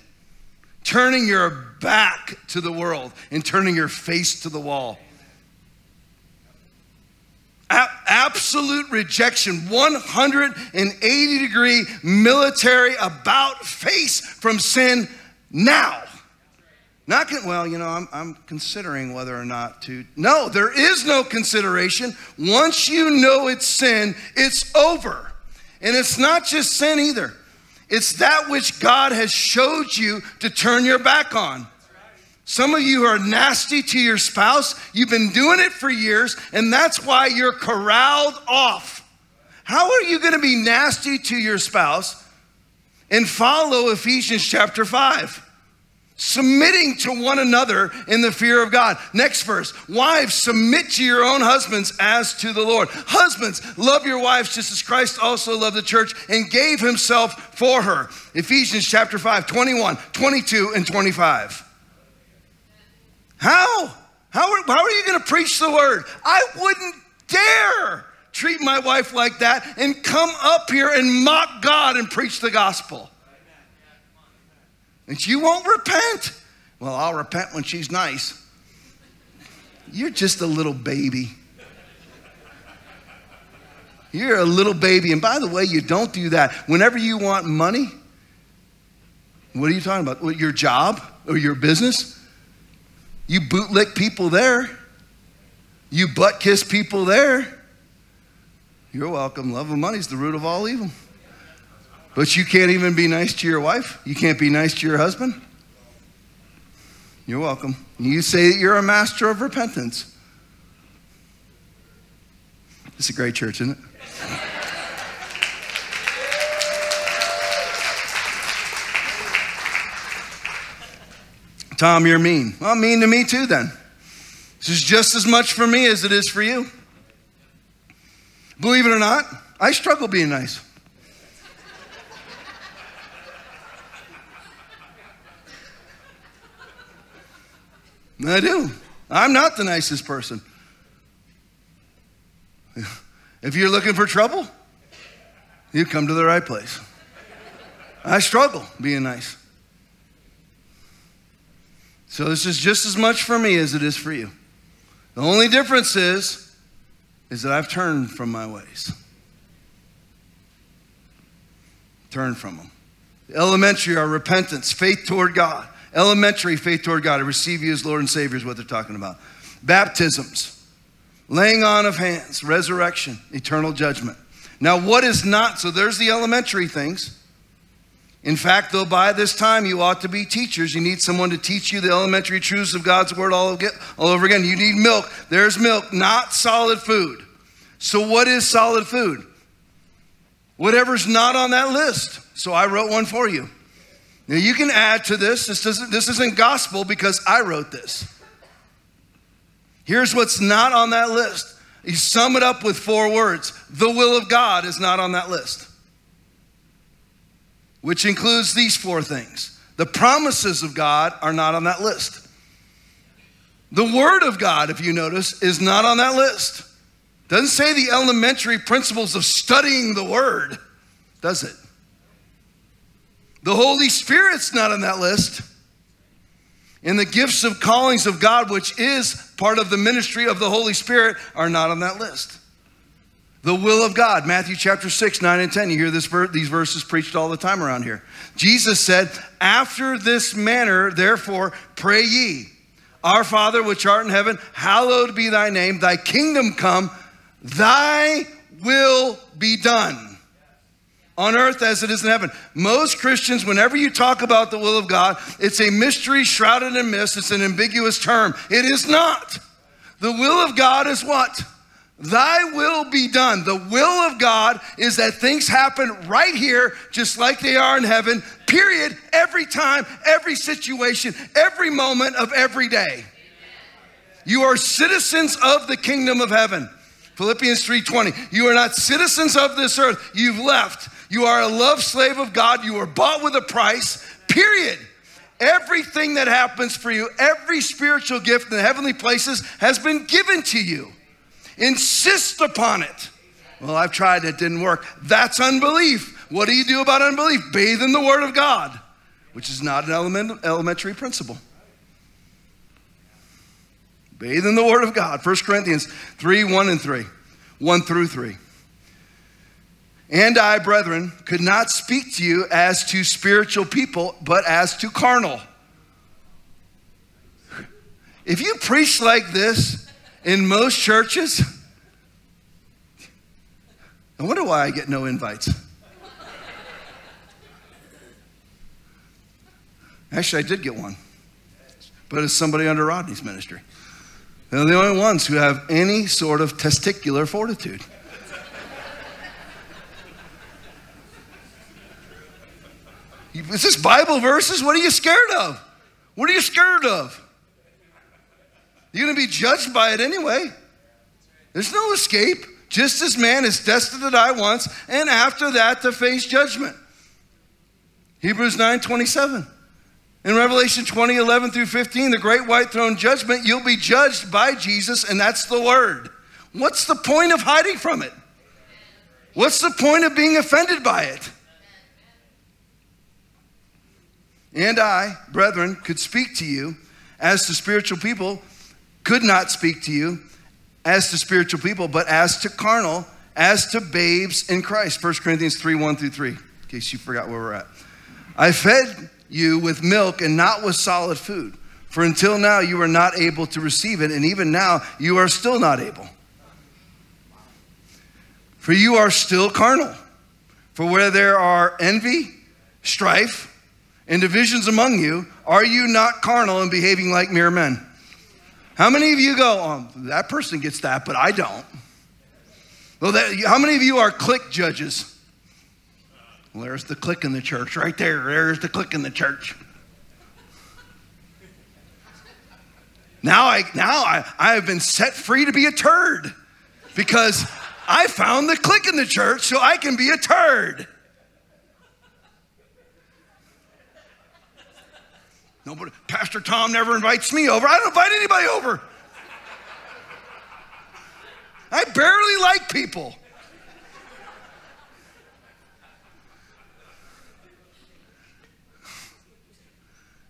Speaker 2: turning your back to the world and turning your face to the wall. Absolute rejection, 180 degree military about face from sin now. Not, con- well, you know, I'm, I'm considering whether or not to. No, there is no consideration. Once you know it's sin, it's over. And it's not just sin either, it's that which God has showed you to turn your back on. Some of you are nasty to your spouse. You've been doing it for years, and that's why you're corralled off. How are you going to be nasty to your spouse and follow Ephesians chapter 5? submitting to one another in the fear of God. Next verse Wives, submit to your own husbands as to the Lord. Husbands, love your wives just as Christ also loved the church and gave himself for her. Ephesians chapter 5, 21, 22, and 25. How? How are, how are you going to preach the word? I wouldn't dare treat my wife like that and come up here and mock God and preach the gospel. And you won't repent. Well, I'll repent when she's nice. You're just a little baby. You're a little baby. And by the way, you don't do that. Whenever you want money, what are you talking about? Your job or your business? You bootlick people there. You butt kiss people there. You're welcome. Love of money is the root of all evil. But you can't even be nice to your wife? You can't be nice to your husband? You're welcome. You say that you're a master of repentance. It's a great church, isn't it? Tom, you're mean. Well, mean to me too, then. This is just as much for me as it is for you. Believe it or not, I struggle being nice. I do. I'm not the nicest person. If you're looking for trouble, you come to the right place. I struggle being nice. So this is just as much for me as it is for you. The only difference is is that I've turned from my ways. Turned from them. The elementary are repentance, faith toward God. Elementary faith toward God, to receive you as Lord and Savior is what they're talking about. Baptisms, laying on of hands, resurrection, eternal judgment. Now, what is not, so there's the elementary things. In fact, though, by this time you ought to be teachers. You need someone to teach you the elementary truths of God's word all, over again. You need milk. There's milk, not solid food. So, what is solid food? Whatever's not on that list. So, I wrote one for you. Now you can add to this. This isn't, this isn't gospel because I wrote this. Here's what's not on that list. You sum it up with four words. The will of God is not on that list, which includes these four things. The promises of God are not on that list. The word of God, if you notice, is not on that list. Doesn't say the elementary principles of studying the word, does it? The Holy Spirit's not on that list. And the gifts of callings of God, which is part of the ministry of the Holy Spirit, are not on that list. The will of God, Matthew chapter 6, 9 and 10. You hear this, these verses preached all the time around here. Jesus said, After this manner, therefore, pray ye. Our Father, which art in heaven, hallowed be thy name, thy kingdom come, thy will be done on earth as it is in heaven. Most Christians, whenever you talk about the will of God, it's a mystery shrouded in mist, it's an ambiguous term. It is not. The will of God is what? Thy will be done. The will of God is that things happen right here, just like they are in heaven, period, every time, every situation, every moment of every day. You are citizens of the kingdom of heaven. Philippians 3:20. You are not citizens of this earth. You've left. You are a love slave of God. You are bought with a price. Period. Everything that happens for you, every spiritual gift in the heavenly places has been given to you. Insist upon it. Well, I've tried, it didn't work. That's unbelief. What do you do about unbelief? Bathe in the Word of God, which is not an element, elementary principle. Bathe in the Word of God. 1 Corinthians 3 1 and 3. 1 through 3. And I, brethren, could not speak to you as to spiritual people, but as to carnal. If you preach like this in most churches, I wonder why I get no invites. Actually, I did get one, but it's somebody under Rodney's ministry. They're the only ones who have any sort of testicular fortitude. Is this Bible verses? What are you scared of? What are you scared of? You're going to be judged by it anyway. There's no escape. Just as man is destined to die once, and after that to face judgment. Hebrews 9 27. In Revelation 20, 11 through 15, the great white throne judgment, you'll be judged by Jesus, and that's the word. What's the point of hiding from it? What's the point of being offended by it? And I, brethren, could speak to you as to spiritual people, could not speak to you as to spiritual people, but as to carnal, as to babes in Christ. 1 Corinthians 3 1 through 3, in case you forgot where we're at. I fed you with milk and not with solid food. For until now you were not able to receive it, and even now you are still not able. For you are still carnal. For where there are envy, strife, and divisions among you, are you not carnal and behaving like mere men? How many of you go, oh, that person gets that, but I don't? Well, that, how many of you are click judges? Well, there's the click in the church right there. There's the click in the church. Now I now I, I have been set free to be a turd because I found the click in the church so I can be a turd. Nobody, Pastor Tom never invites me over. I don't invite anybody over. I barely like people.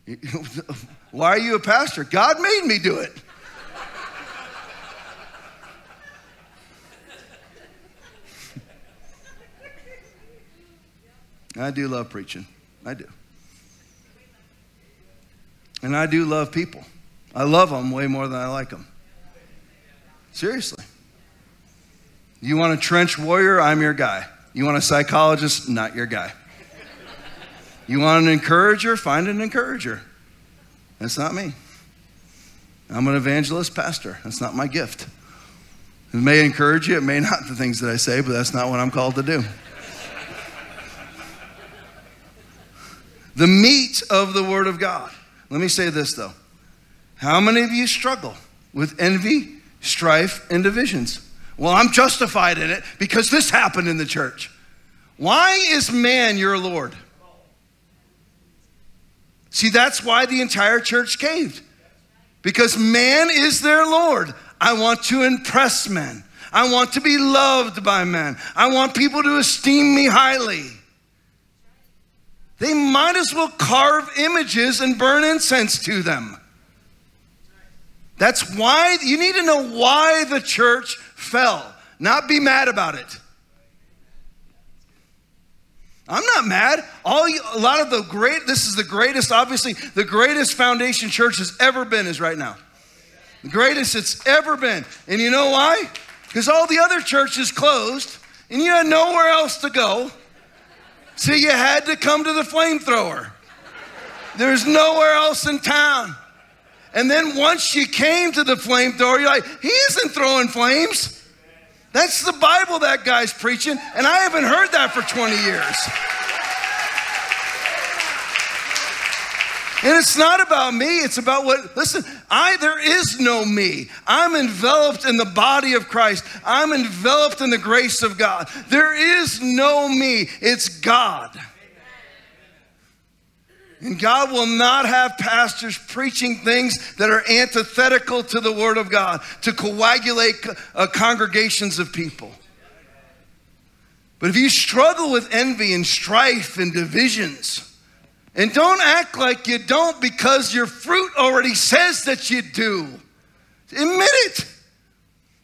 Speaker 2: *laughs* Why are you a pastor? God made me do it. *laughs* I do love preaching. I do. And I do love people. I love them way more than I like them. Seriously. You want a trench warrior? I'm your guy. You want a psychologist? Not your guy. You want an encourager? Find an encourager. That's not me. I'm an evangelist pastor. That's not my gift. It may encourage you, it may not, *laughs* the things that I say, but that's not what I'm called to do. the meat of the Word of God. Let me say this though. How many of you struggle with envy, strife, and divisions? Well, I'm justified in it because this happened in the church. Why is man your Lord? See, that's why the entire church caved. Because man is their Lord. I want to impress men. I want to be loved by men. I want people to esteem me highly. They might as well carve images and burn incense to them. That's why you need to know why the church fell. not be mad about it. I'm not mad. All you, a lot of the great, this is the greatest, obviously, the greatest foundation church has ever been is right now. The greatest it's ever been. And you know why? Because all the other churches closed and you had nowhere else to go. So you had to come to the flamethrower. There's nowhere else in town. And then once you came to the flamethrower, you're like, he isn't throwing flames. That's the Bible that guy's preaching, and I haven't heard that for 20 years. And it's not about me, it's about what, listen, I, there is no me. I'm enveloped in the body of Christ. I'm enveloped in the grace of God. There is no me, it's God. And God will not have pastors preaching things that are antithetical to the Word of God to coagulate uh, congregations of people. But if you struggle with envy and strife and divisions, and don't act like you don't because your fruit already says that you do, admit it.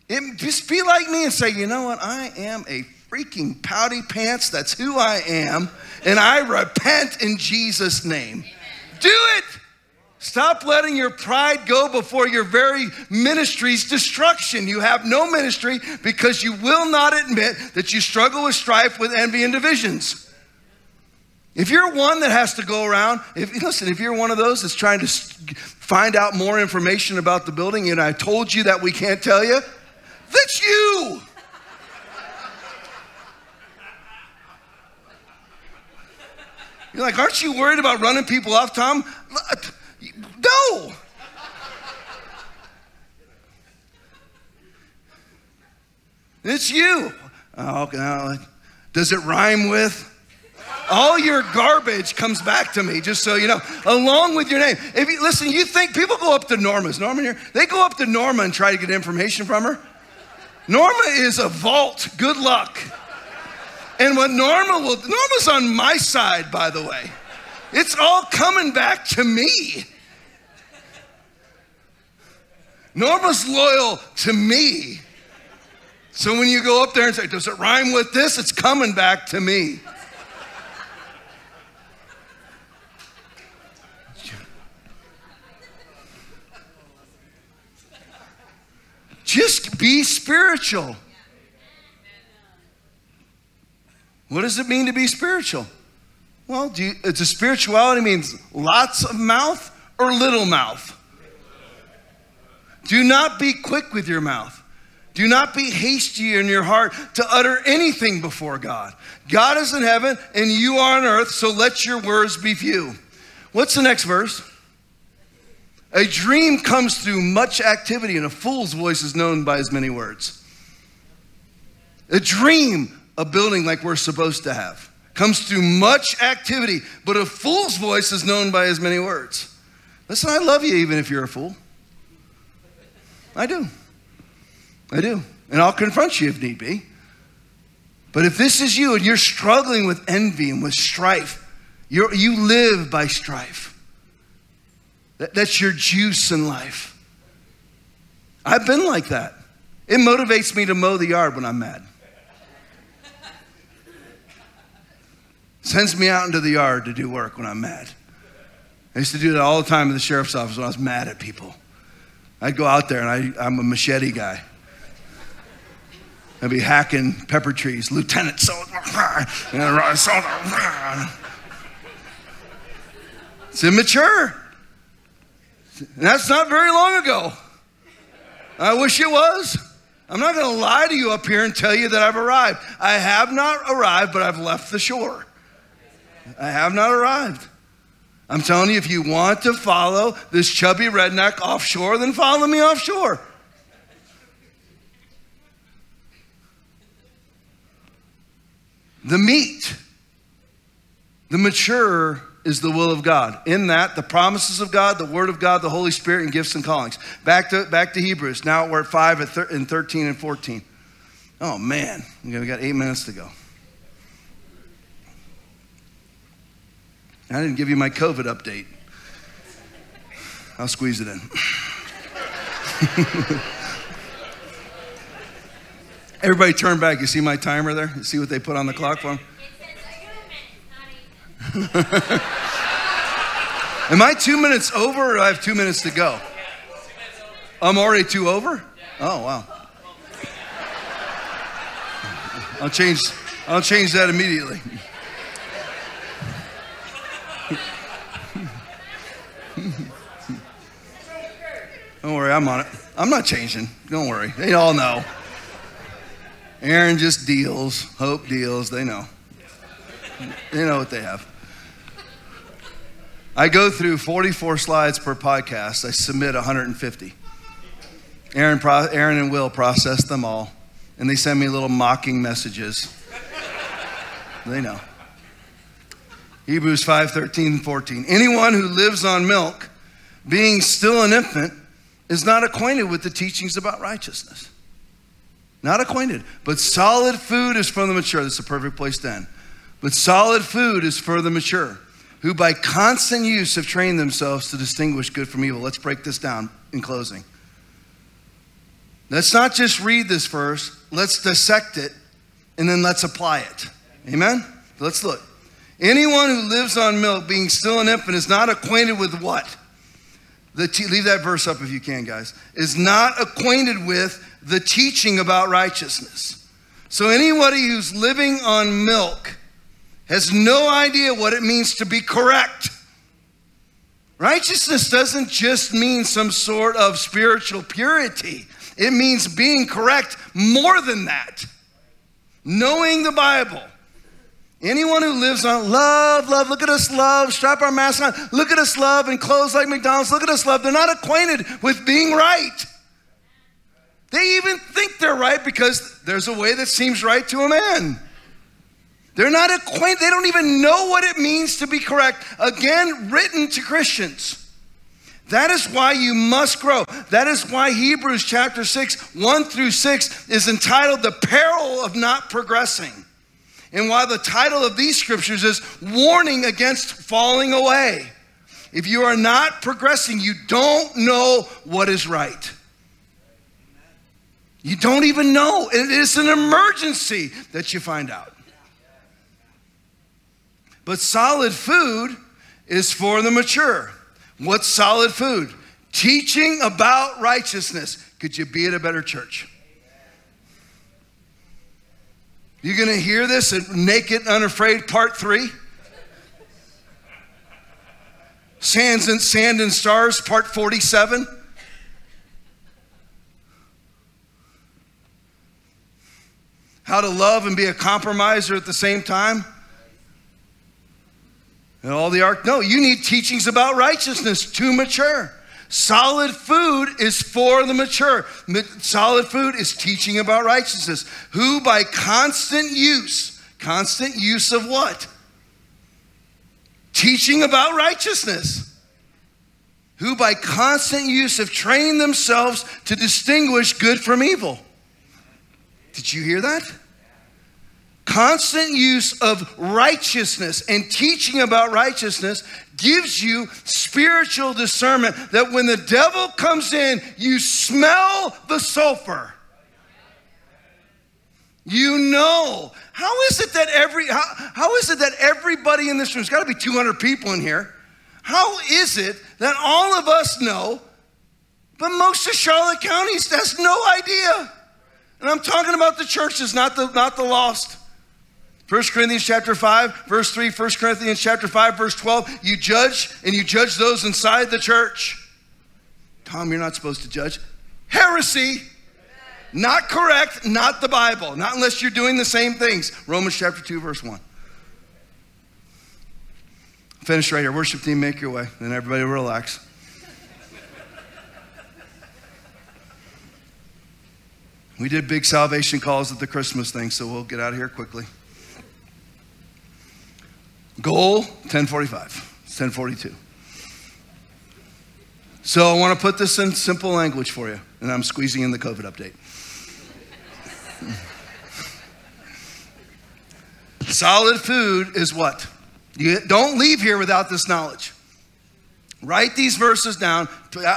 Speaker 2: it just be like me and say, you know what? I am a freaking pouty pants. That's who I am. And I repent in Jesus' name. Do it. Stop letting your pride go before your very ministry's destruction. You have no ministry because you will not admit that you struggle with strife, with envy, and divisions. If you're one that has to go around, if, *laughs* listen, if you're one of those that's trying to find out more information about the building and I told you that we can't tell you, that's you. You're like, aren't you worried about running people off, Tom? No. It's you. Oh. Does it rhyme with? All your garbage comes back to me, just so you know, along with your name. If you listen, you think people go up to Norma's Norma here? They go up to Norma and try to get information from her. Norma is a vault. Good luck. And what Norma will, Norma's on my side, by the way. It's all coming back to me. Norma's loyal to me. So when you go up there and say, Does it rhyme with this? It's coming back to me. Just be spiritual. What does it mean to be spiritual? Well, do you, a spirituality means lots of mouth or little mouth. Do not be quick with your mouth. Do not be hasty in your heart to utter anything before God. God is in heaven and you are on earth, so let your words be few. What's the next verse? A dream comes through much activity, and a fool's voice is known by as many words. A dream a building like we're supposed to have. Comes through much activity, but a fool's voice is known by as many words. Listen, I love you even if you're a fool. I do. I do. And I'll confront you if need be. But if this is you and you're struggling with envy and with strife, you you live by strife. That, that's your juice in life. I've been like that. It motivates me to mow the yard when I'm mad. sends me out into the yard to do work when I'm mad. I used to do that all the time in the sheriff's office when I was mad at people. I'd go out there and I, I'm a machete guy. I'd be hacking pepper trees, Lieutenant so *laughs* It's immature. And that's not very long ago. I wish it was. I'm not going to lie to you up here and tell you that I've arrived. I have not arrived, but I've left the shore. I have not arrived. I'm telling you, if you want to follow this chubby redneck offshore, then follow me offshore. The meat, the mature, is the will of God. In that, the promises of God, the Word of God, the Holy Spirit, and gifts and callings. Back to, back to Hebrews. Now we're at 5 and 13 and 14. Oh, man. We got eight minutes to go. I didn't give you my COVID update. I'll squeeze it in. *laughs* Everybody turn back. You see my timer there? You see what they put on the clock for me? *laughs* Am I two minutes over or I have two minutes to go? I'm already two over? Oh, wow. I'll change, I'll change that immediately. Don't worry, I'm on it. I'm not changing. Don't worry. They all know. Aaron just deals. Hope deals. They know. They know what they have. I go through 44 slides per podcast. I submit 150. Aaron, Aaron and Will process them all, and they send me little mocking messages. they know. Hebrews 5 13 14. Anyone who lives on milk, being still an infant, is not acquainted with the teachings about righteousness. Not acquainted. But solid food is for the mature. That's the perfect place to end. But solid food is for the mature, who by constant use have trained themselves to distinguish good from evil. Let's break this down in closing. Let's not just read this verse, let's dissect it, and then let's apply it. Amen? Let's look. Anyone who lives on milk, being still an infant, is not acquainted with what? the te- leave that verse up if you can, guys, is not acquainted with the teaching about righteousness. So anybody who's living on milk has no idea what it means to be correct. Righteousness doesn't just mean some sort of spiritual purity. It means being correct more than that. Knowing the Bible, Anyone who lives on love, love, look at us love, strap our mask on, look at us love, and clothes like McDonald's, look at us love, they're not acquainted with being right. They even think they're right because there's a way that seems right to a man. They're not acquainted, they don't even know what it means to be correct. Again, written to Christians. That is why you must grow. That is why Hebrews chapter 6, 1 through 6 is entitled The Peril of Not Progressing. And why the title of these scriptures is Warning Against Falling Away. If you are not progressing, you don't know what is right. You don't even know. It is an emergency that you find out. But solid food is for the mature. What's solid food? Teaching about righteousness. Could you be at a better church? You're gonna hear this at Naked and Unafraid Part 3? Sands and Sand and Stars Part 47? How to love and be a compromiser at the same time? And all the arc. No, you need teachings about righteousness to mature. Solid food is for the mature. Solid food is teaching about righteousness. Who by constant use, constant use of what? Teaching about righteousness. Who by constant use have trained themselves to distinguish good from evil. Did you hear that? Constant use of righteousness and teaching about righteousness gives you spiritual discernment that when the devil comes in, you smell the sulfur. You know. How is it that every how, how is it that everybody in this room, there's got to be 200 people in here. How is it that all of us know, but most of Charlotte County has no idea? And I'm talking about the churches, not the not the lost. 1 Corinthians chapter 5, verse 3, 1 Corinthians chapter 5, verse 12, you judge and you judge those inside the church. Tom, you're not supposed to judge. Heresy. Not correct, not the Bible, not unless you're doing the same things. Romans chapter 2, verse 1. Finish right here. Worship team, make your way. Then everybody relax. We did big salvation calls at the Christmas thing, so we'll get out of here quickly. Goal 1045, 1042. So I want to put this in simple language for you, and I'm squeezing in the COVID update. Solid food is what? You don't leave here without this knowledge. Write these verses down.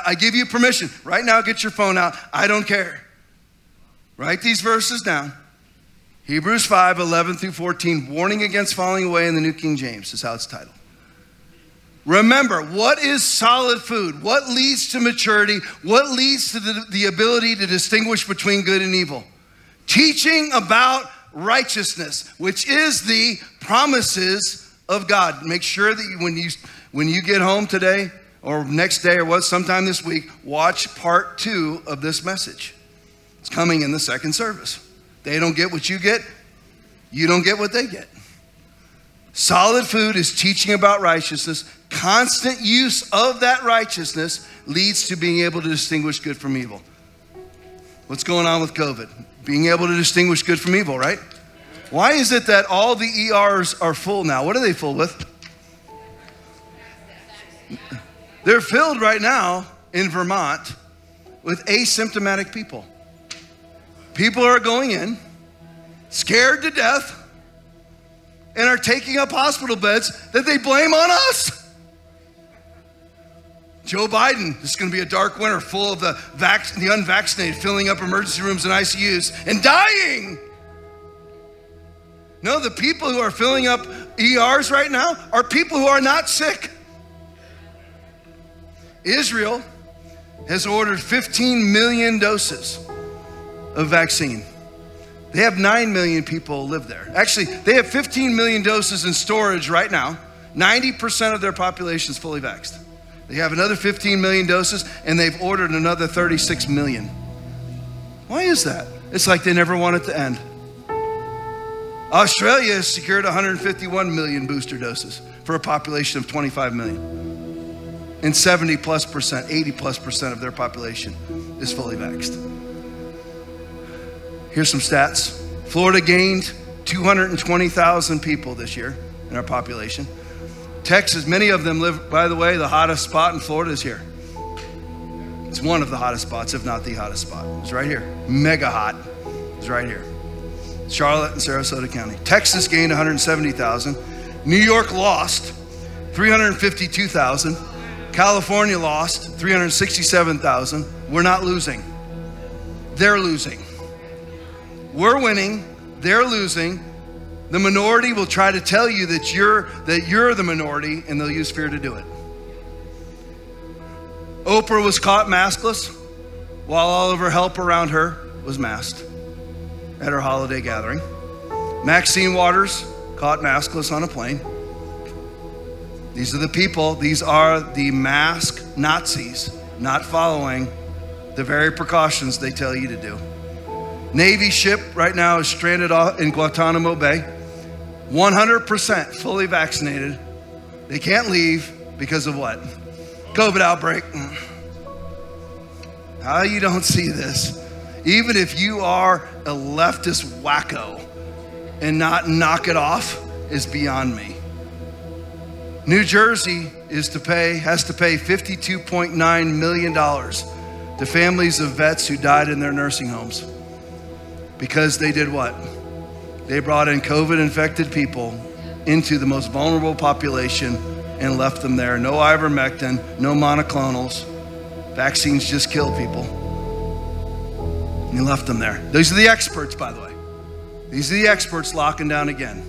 Speaker 2: I give you permission. Right now, get your phone out. I don't care. Write these verses down. Hebrews 5 11 through 14, warning against falling away in the New King James is how it's titled. Remember, what is solid food? What leads to maturity? What leads to the, the ability to distinguish between good and evil? Teaching about righteousness, which is the promises of God. Make sure that you, when you when you get home today or next day or what sometime this week, watch part 2 of this message. It's coming in the second service. They don't get what you get, you don't get what they get. Solid food is teaching about righteousness. Constant use of that righteousness leads to being able to distinguish good from evil. What's going on with COVID? Being able to distinguish good from evil, right? Why is it that all the ERs are full now? What are they full with? They're filled right now in Vermont with asymptomatic people. People are going in, scared to death, and are taking up hospital beds that they blame on us. Joe Biden, this is going to be a dark winter full of the, vac- the unvaccinated filling up emergency rooms and ICUs and dying. No, the people who are filling up ERs right now are people who are not sick. Israel has ordered 15 million doses of vaccine. They have 9 million people live there. Actually, they have 15 million doses in storage right now. 90% of their population is fully vaxxed. They have another 15 million doses, and they've ordered another 36 million. Why is that? It's like they never want it to end. Australia has secured 151 million booster doses for a population of 25 million and 70 plus percent, 80 plus percent of their population is fully vaxxed. Here's some stats Florida gained 220,000 people this year in our population. Texas, many of them live, by the way, the hottest spot in Florida is here. It's one of the hottest spots, if not the hottest spot. It's right here. Mega hot. It's right here. Charlotte and Sarasota County. Texas gained 170,000. New York lost 352,000. California lost 367,000. We're not losing. They're losing. We're winning. They're losing. The minority will try to tell you that you're that you're the minority and they'll use fear to do it. Oprah was caught maskless while all of her help around her was masked at her holiday gathering. Maxine Waters caught maskless on a plane. These are the people, these are the mask Nazis, not following the very precautions they tell you to do. Navy ship right now is stranded in Guantanamo Bay, 100% fully vaccinated. They can't leave because of what? COVID outbreak. Mm. How you don't see this? Even if you are a leftist wacko and not knock it off is beyond me. New Jersey is to pay, has to pay $52.9 million to families of vets who died in their nursing homes because they did what? They brought in COVID infected people into the most vulnerable population and left them there. No ivermectin, no monoclonals. Vaccines just kill people. And left them there. These are the experts, by the way. These are the experts locking down again,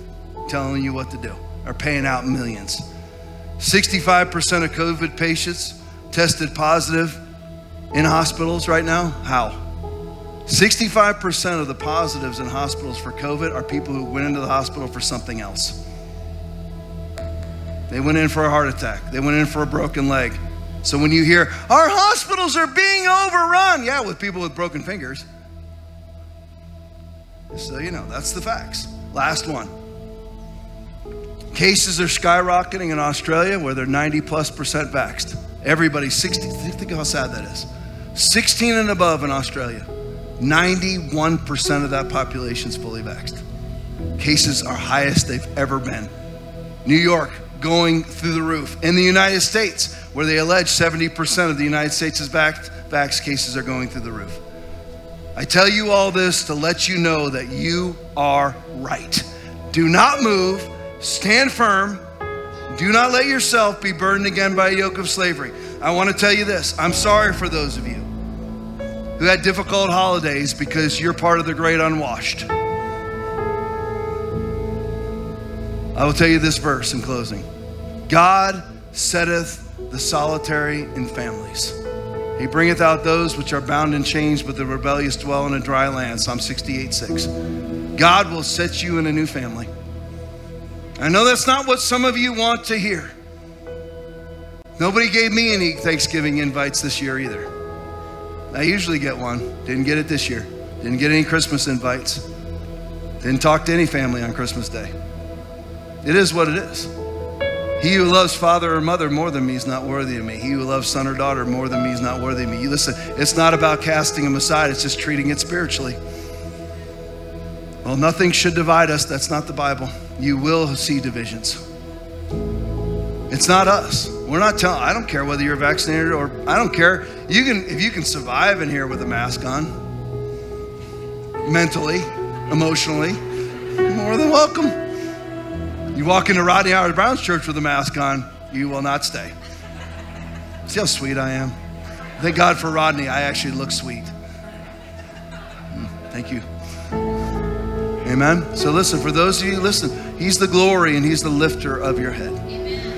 Speaker 2: telling you what to do, are paying out millions. 65% of COVID patients tested positive in hospitals right now. How? 65% of the positives in hospitals for COVID are people who went into the hospital for something else. They went in for a heart attack, they went in for a broken leg. So when you hear, our hospitals are being overrun, yeah, with people with broken fingers. So, you know, that's the facts. Last one. Cases are skyrocketing in Australia where they're 90 plus percent vaxxed. Everybody, 60, think how sad that is. 16 and above in Australia. 91% of that population is fully vaxxed. Cases are highest they've ever been. New York going through the roof. In the United States, where they allege 70% of the United States is vaxxed, vax cases are going through the roof. I tell you all this to let you know that you are right. Do not move Stand firm. Do not let yourself be burdened again by a yoke of slavery. I want to tell you this I'm sorry for those of you who had difficult holidays because you're part of the great unwashed. I will tell you this verse in closing God setteth the solitary in families. He bringeth out those which are bound in chains, but the rebellious dwell in a dry land. Psalm 68 6. God will set you in a new family. I know that's not what some of you want to hear. Nobody gave me any Thanksgiving invites this year either. I usually get one. Didn't get it this year. Didn't get any Christmas invites. Didn't talk to any family on Christmas Day. It is what it is. He who loves father or mother more than me is not worthy of me. He who loves son or daughter more than me is not worthy of me. You listen, it's not about casting them aside, it's just treating it spiritually. Well, nothing should divide us. That's not the Bible. You will see divisions. It's not us. We're not telling, I don't care whether you're vaccinated or I don't care. You can, if you can survive in here with a mask on, mentally, emotionally, more than welcome. You walk into Rodney Howard-Browne's church with a mask on, you will not stay. See how sweet I am? Thank God for Rodney, I actually look sweet. Hmm, thank you. Amen. So listen, for those of you listen, he's the glory and he's the lifter of your head.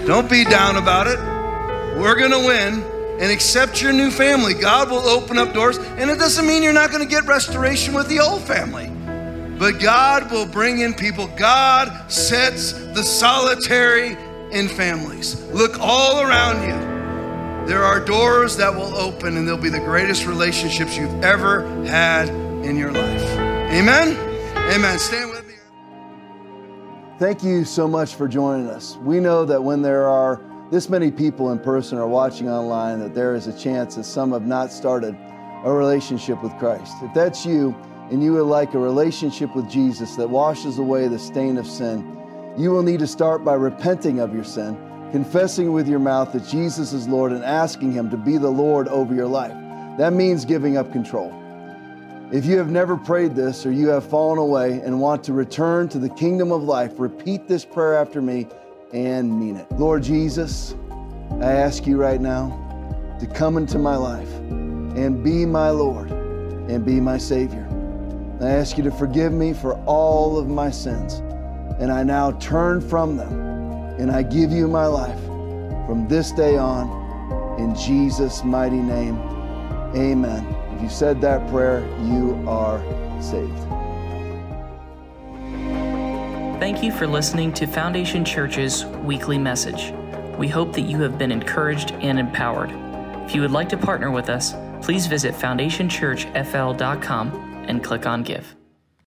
Speaker 2: Don't be down about it. We're going to win and accept your new family. God will open up doors, and it doesn't mean you're not going to get restoration with the old family. But God will bring in people. God sets the solitary in families. Look all around you. There are doors that will open, and they'll be the greatest relationships you've ever had in your life. Amen? Amen. Stand with me.
Speaker 3: Thank you so much for joining us. We know that when there are this many people in person or watching online, that there is a chance that some have not started a relationship with Christ. If that's you, and you would like a relationship with Jesus that washes away the stain of sin, you will need to start by repenting of your sin, confessing with your mouth that Jesus is Lord, and asking Him to be the Lord over your life. That means giving up control. If you have never prayed this or you have fallen away and want to return to the kingdom of life, repeat this prayer after me and mean it. Lord Jesus, I ask you right now to come into my life and be my Lord and be my Savior. I ask you to forgive me for all of my sins. And I now turn from them and I give you my life from this day on. In Jesus' mighty name, amen. If you said that prayer, you are saved.
Speaker 1: Thank you for listening to Foundation Church's weekly message. We hope that you have been encouraged and empowered. If you would like to partner with us, please visit foundationchurchfl.com and click on Give.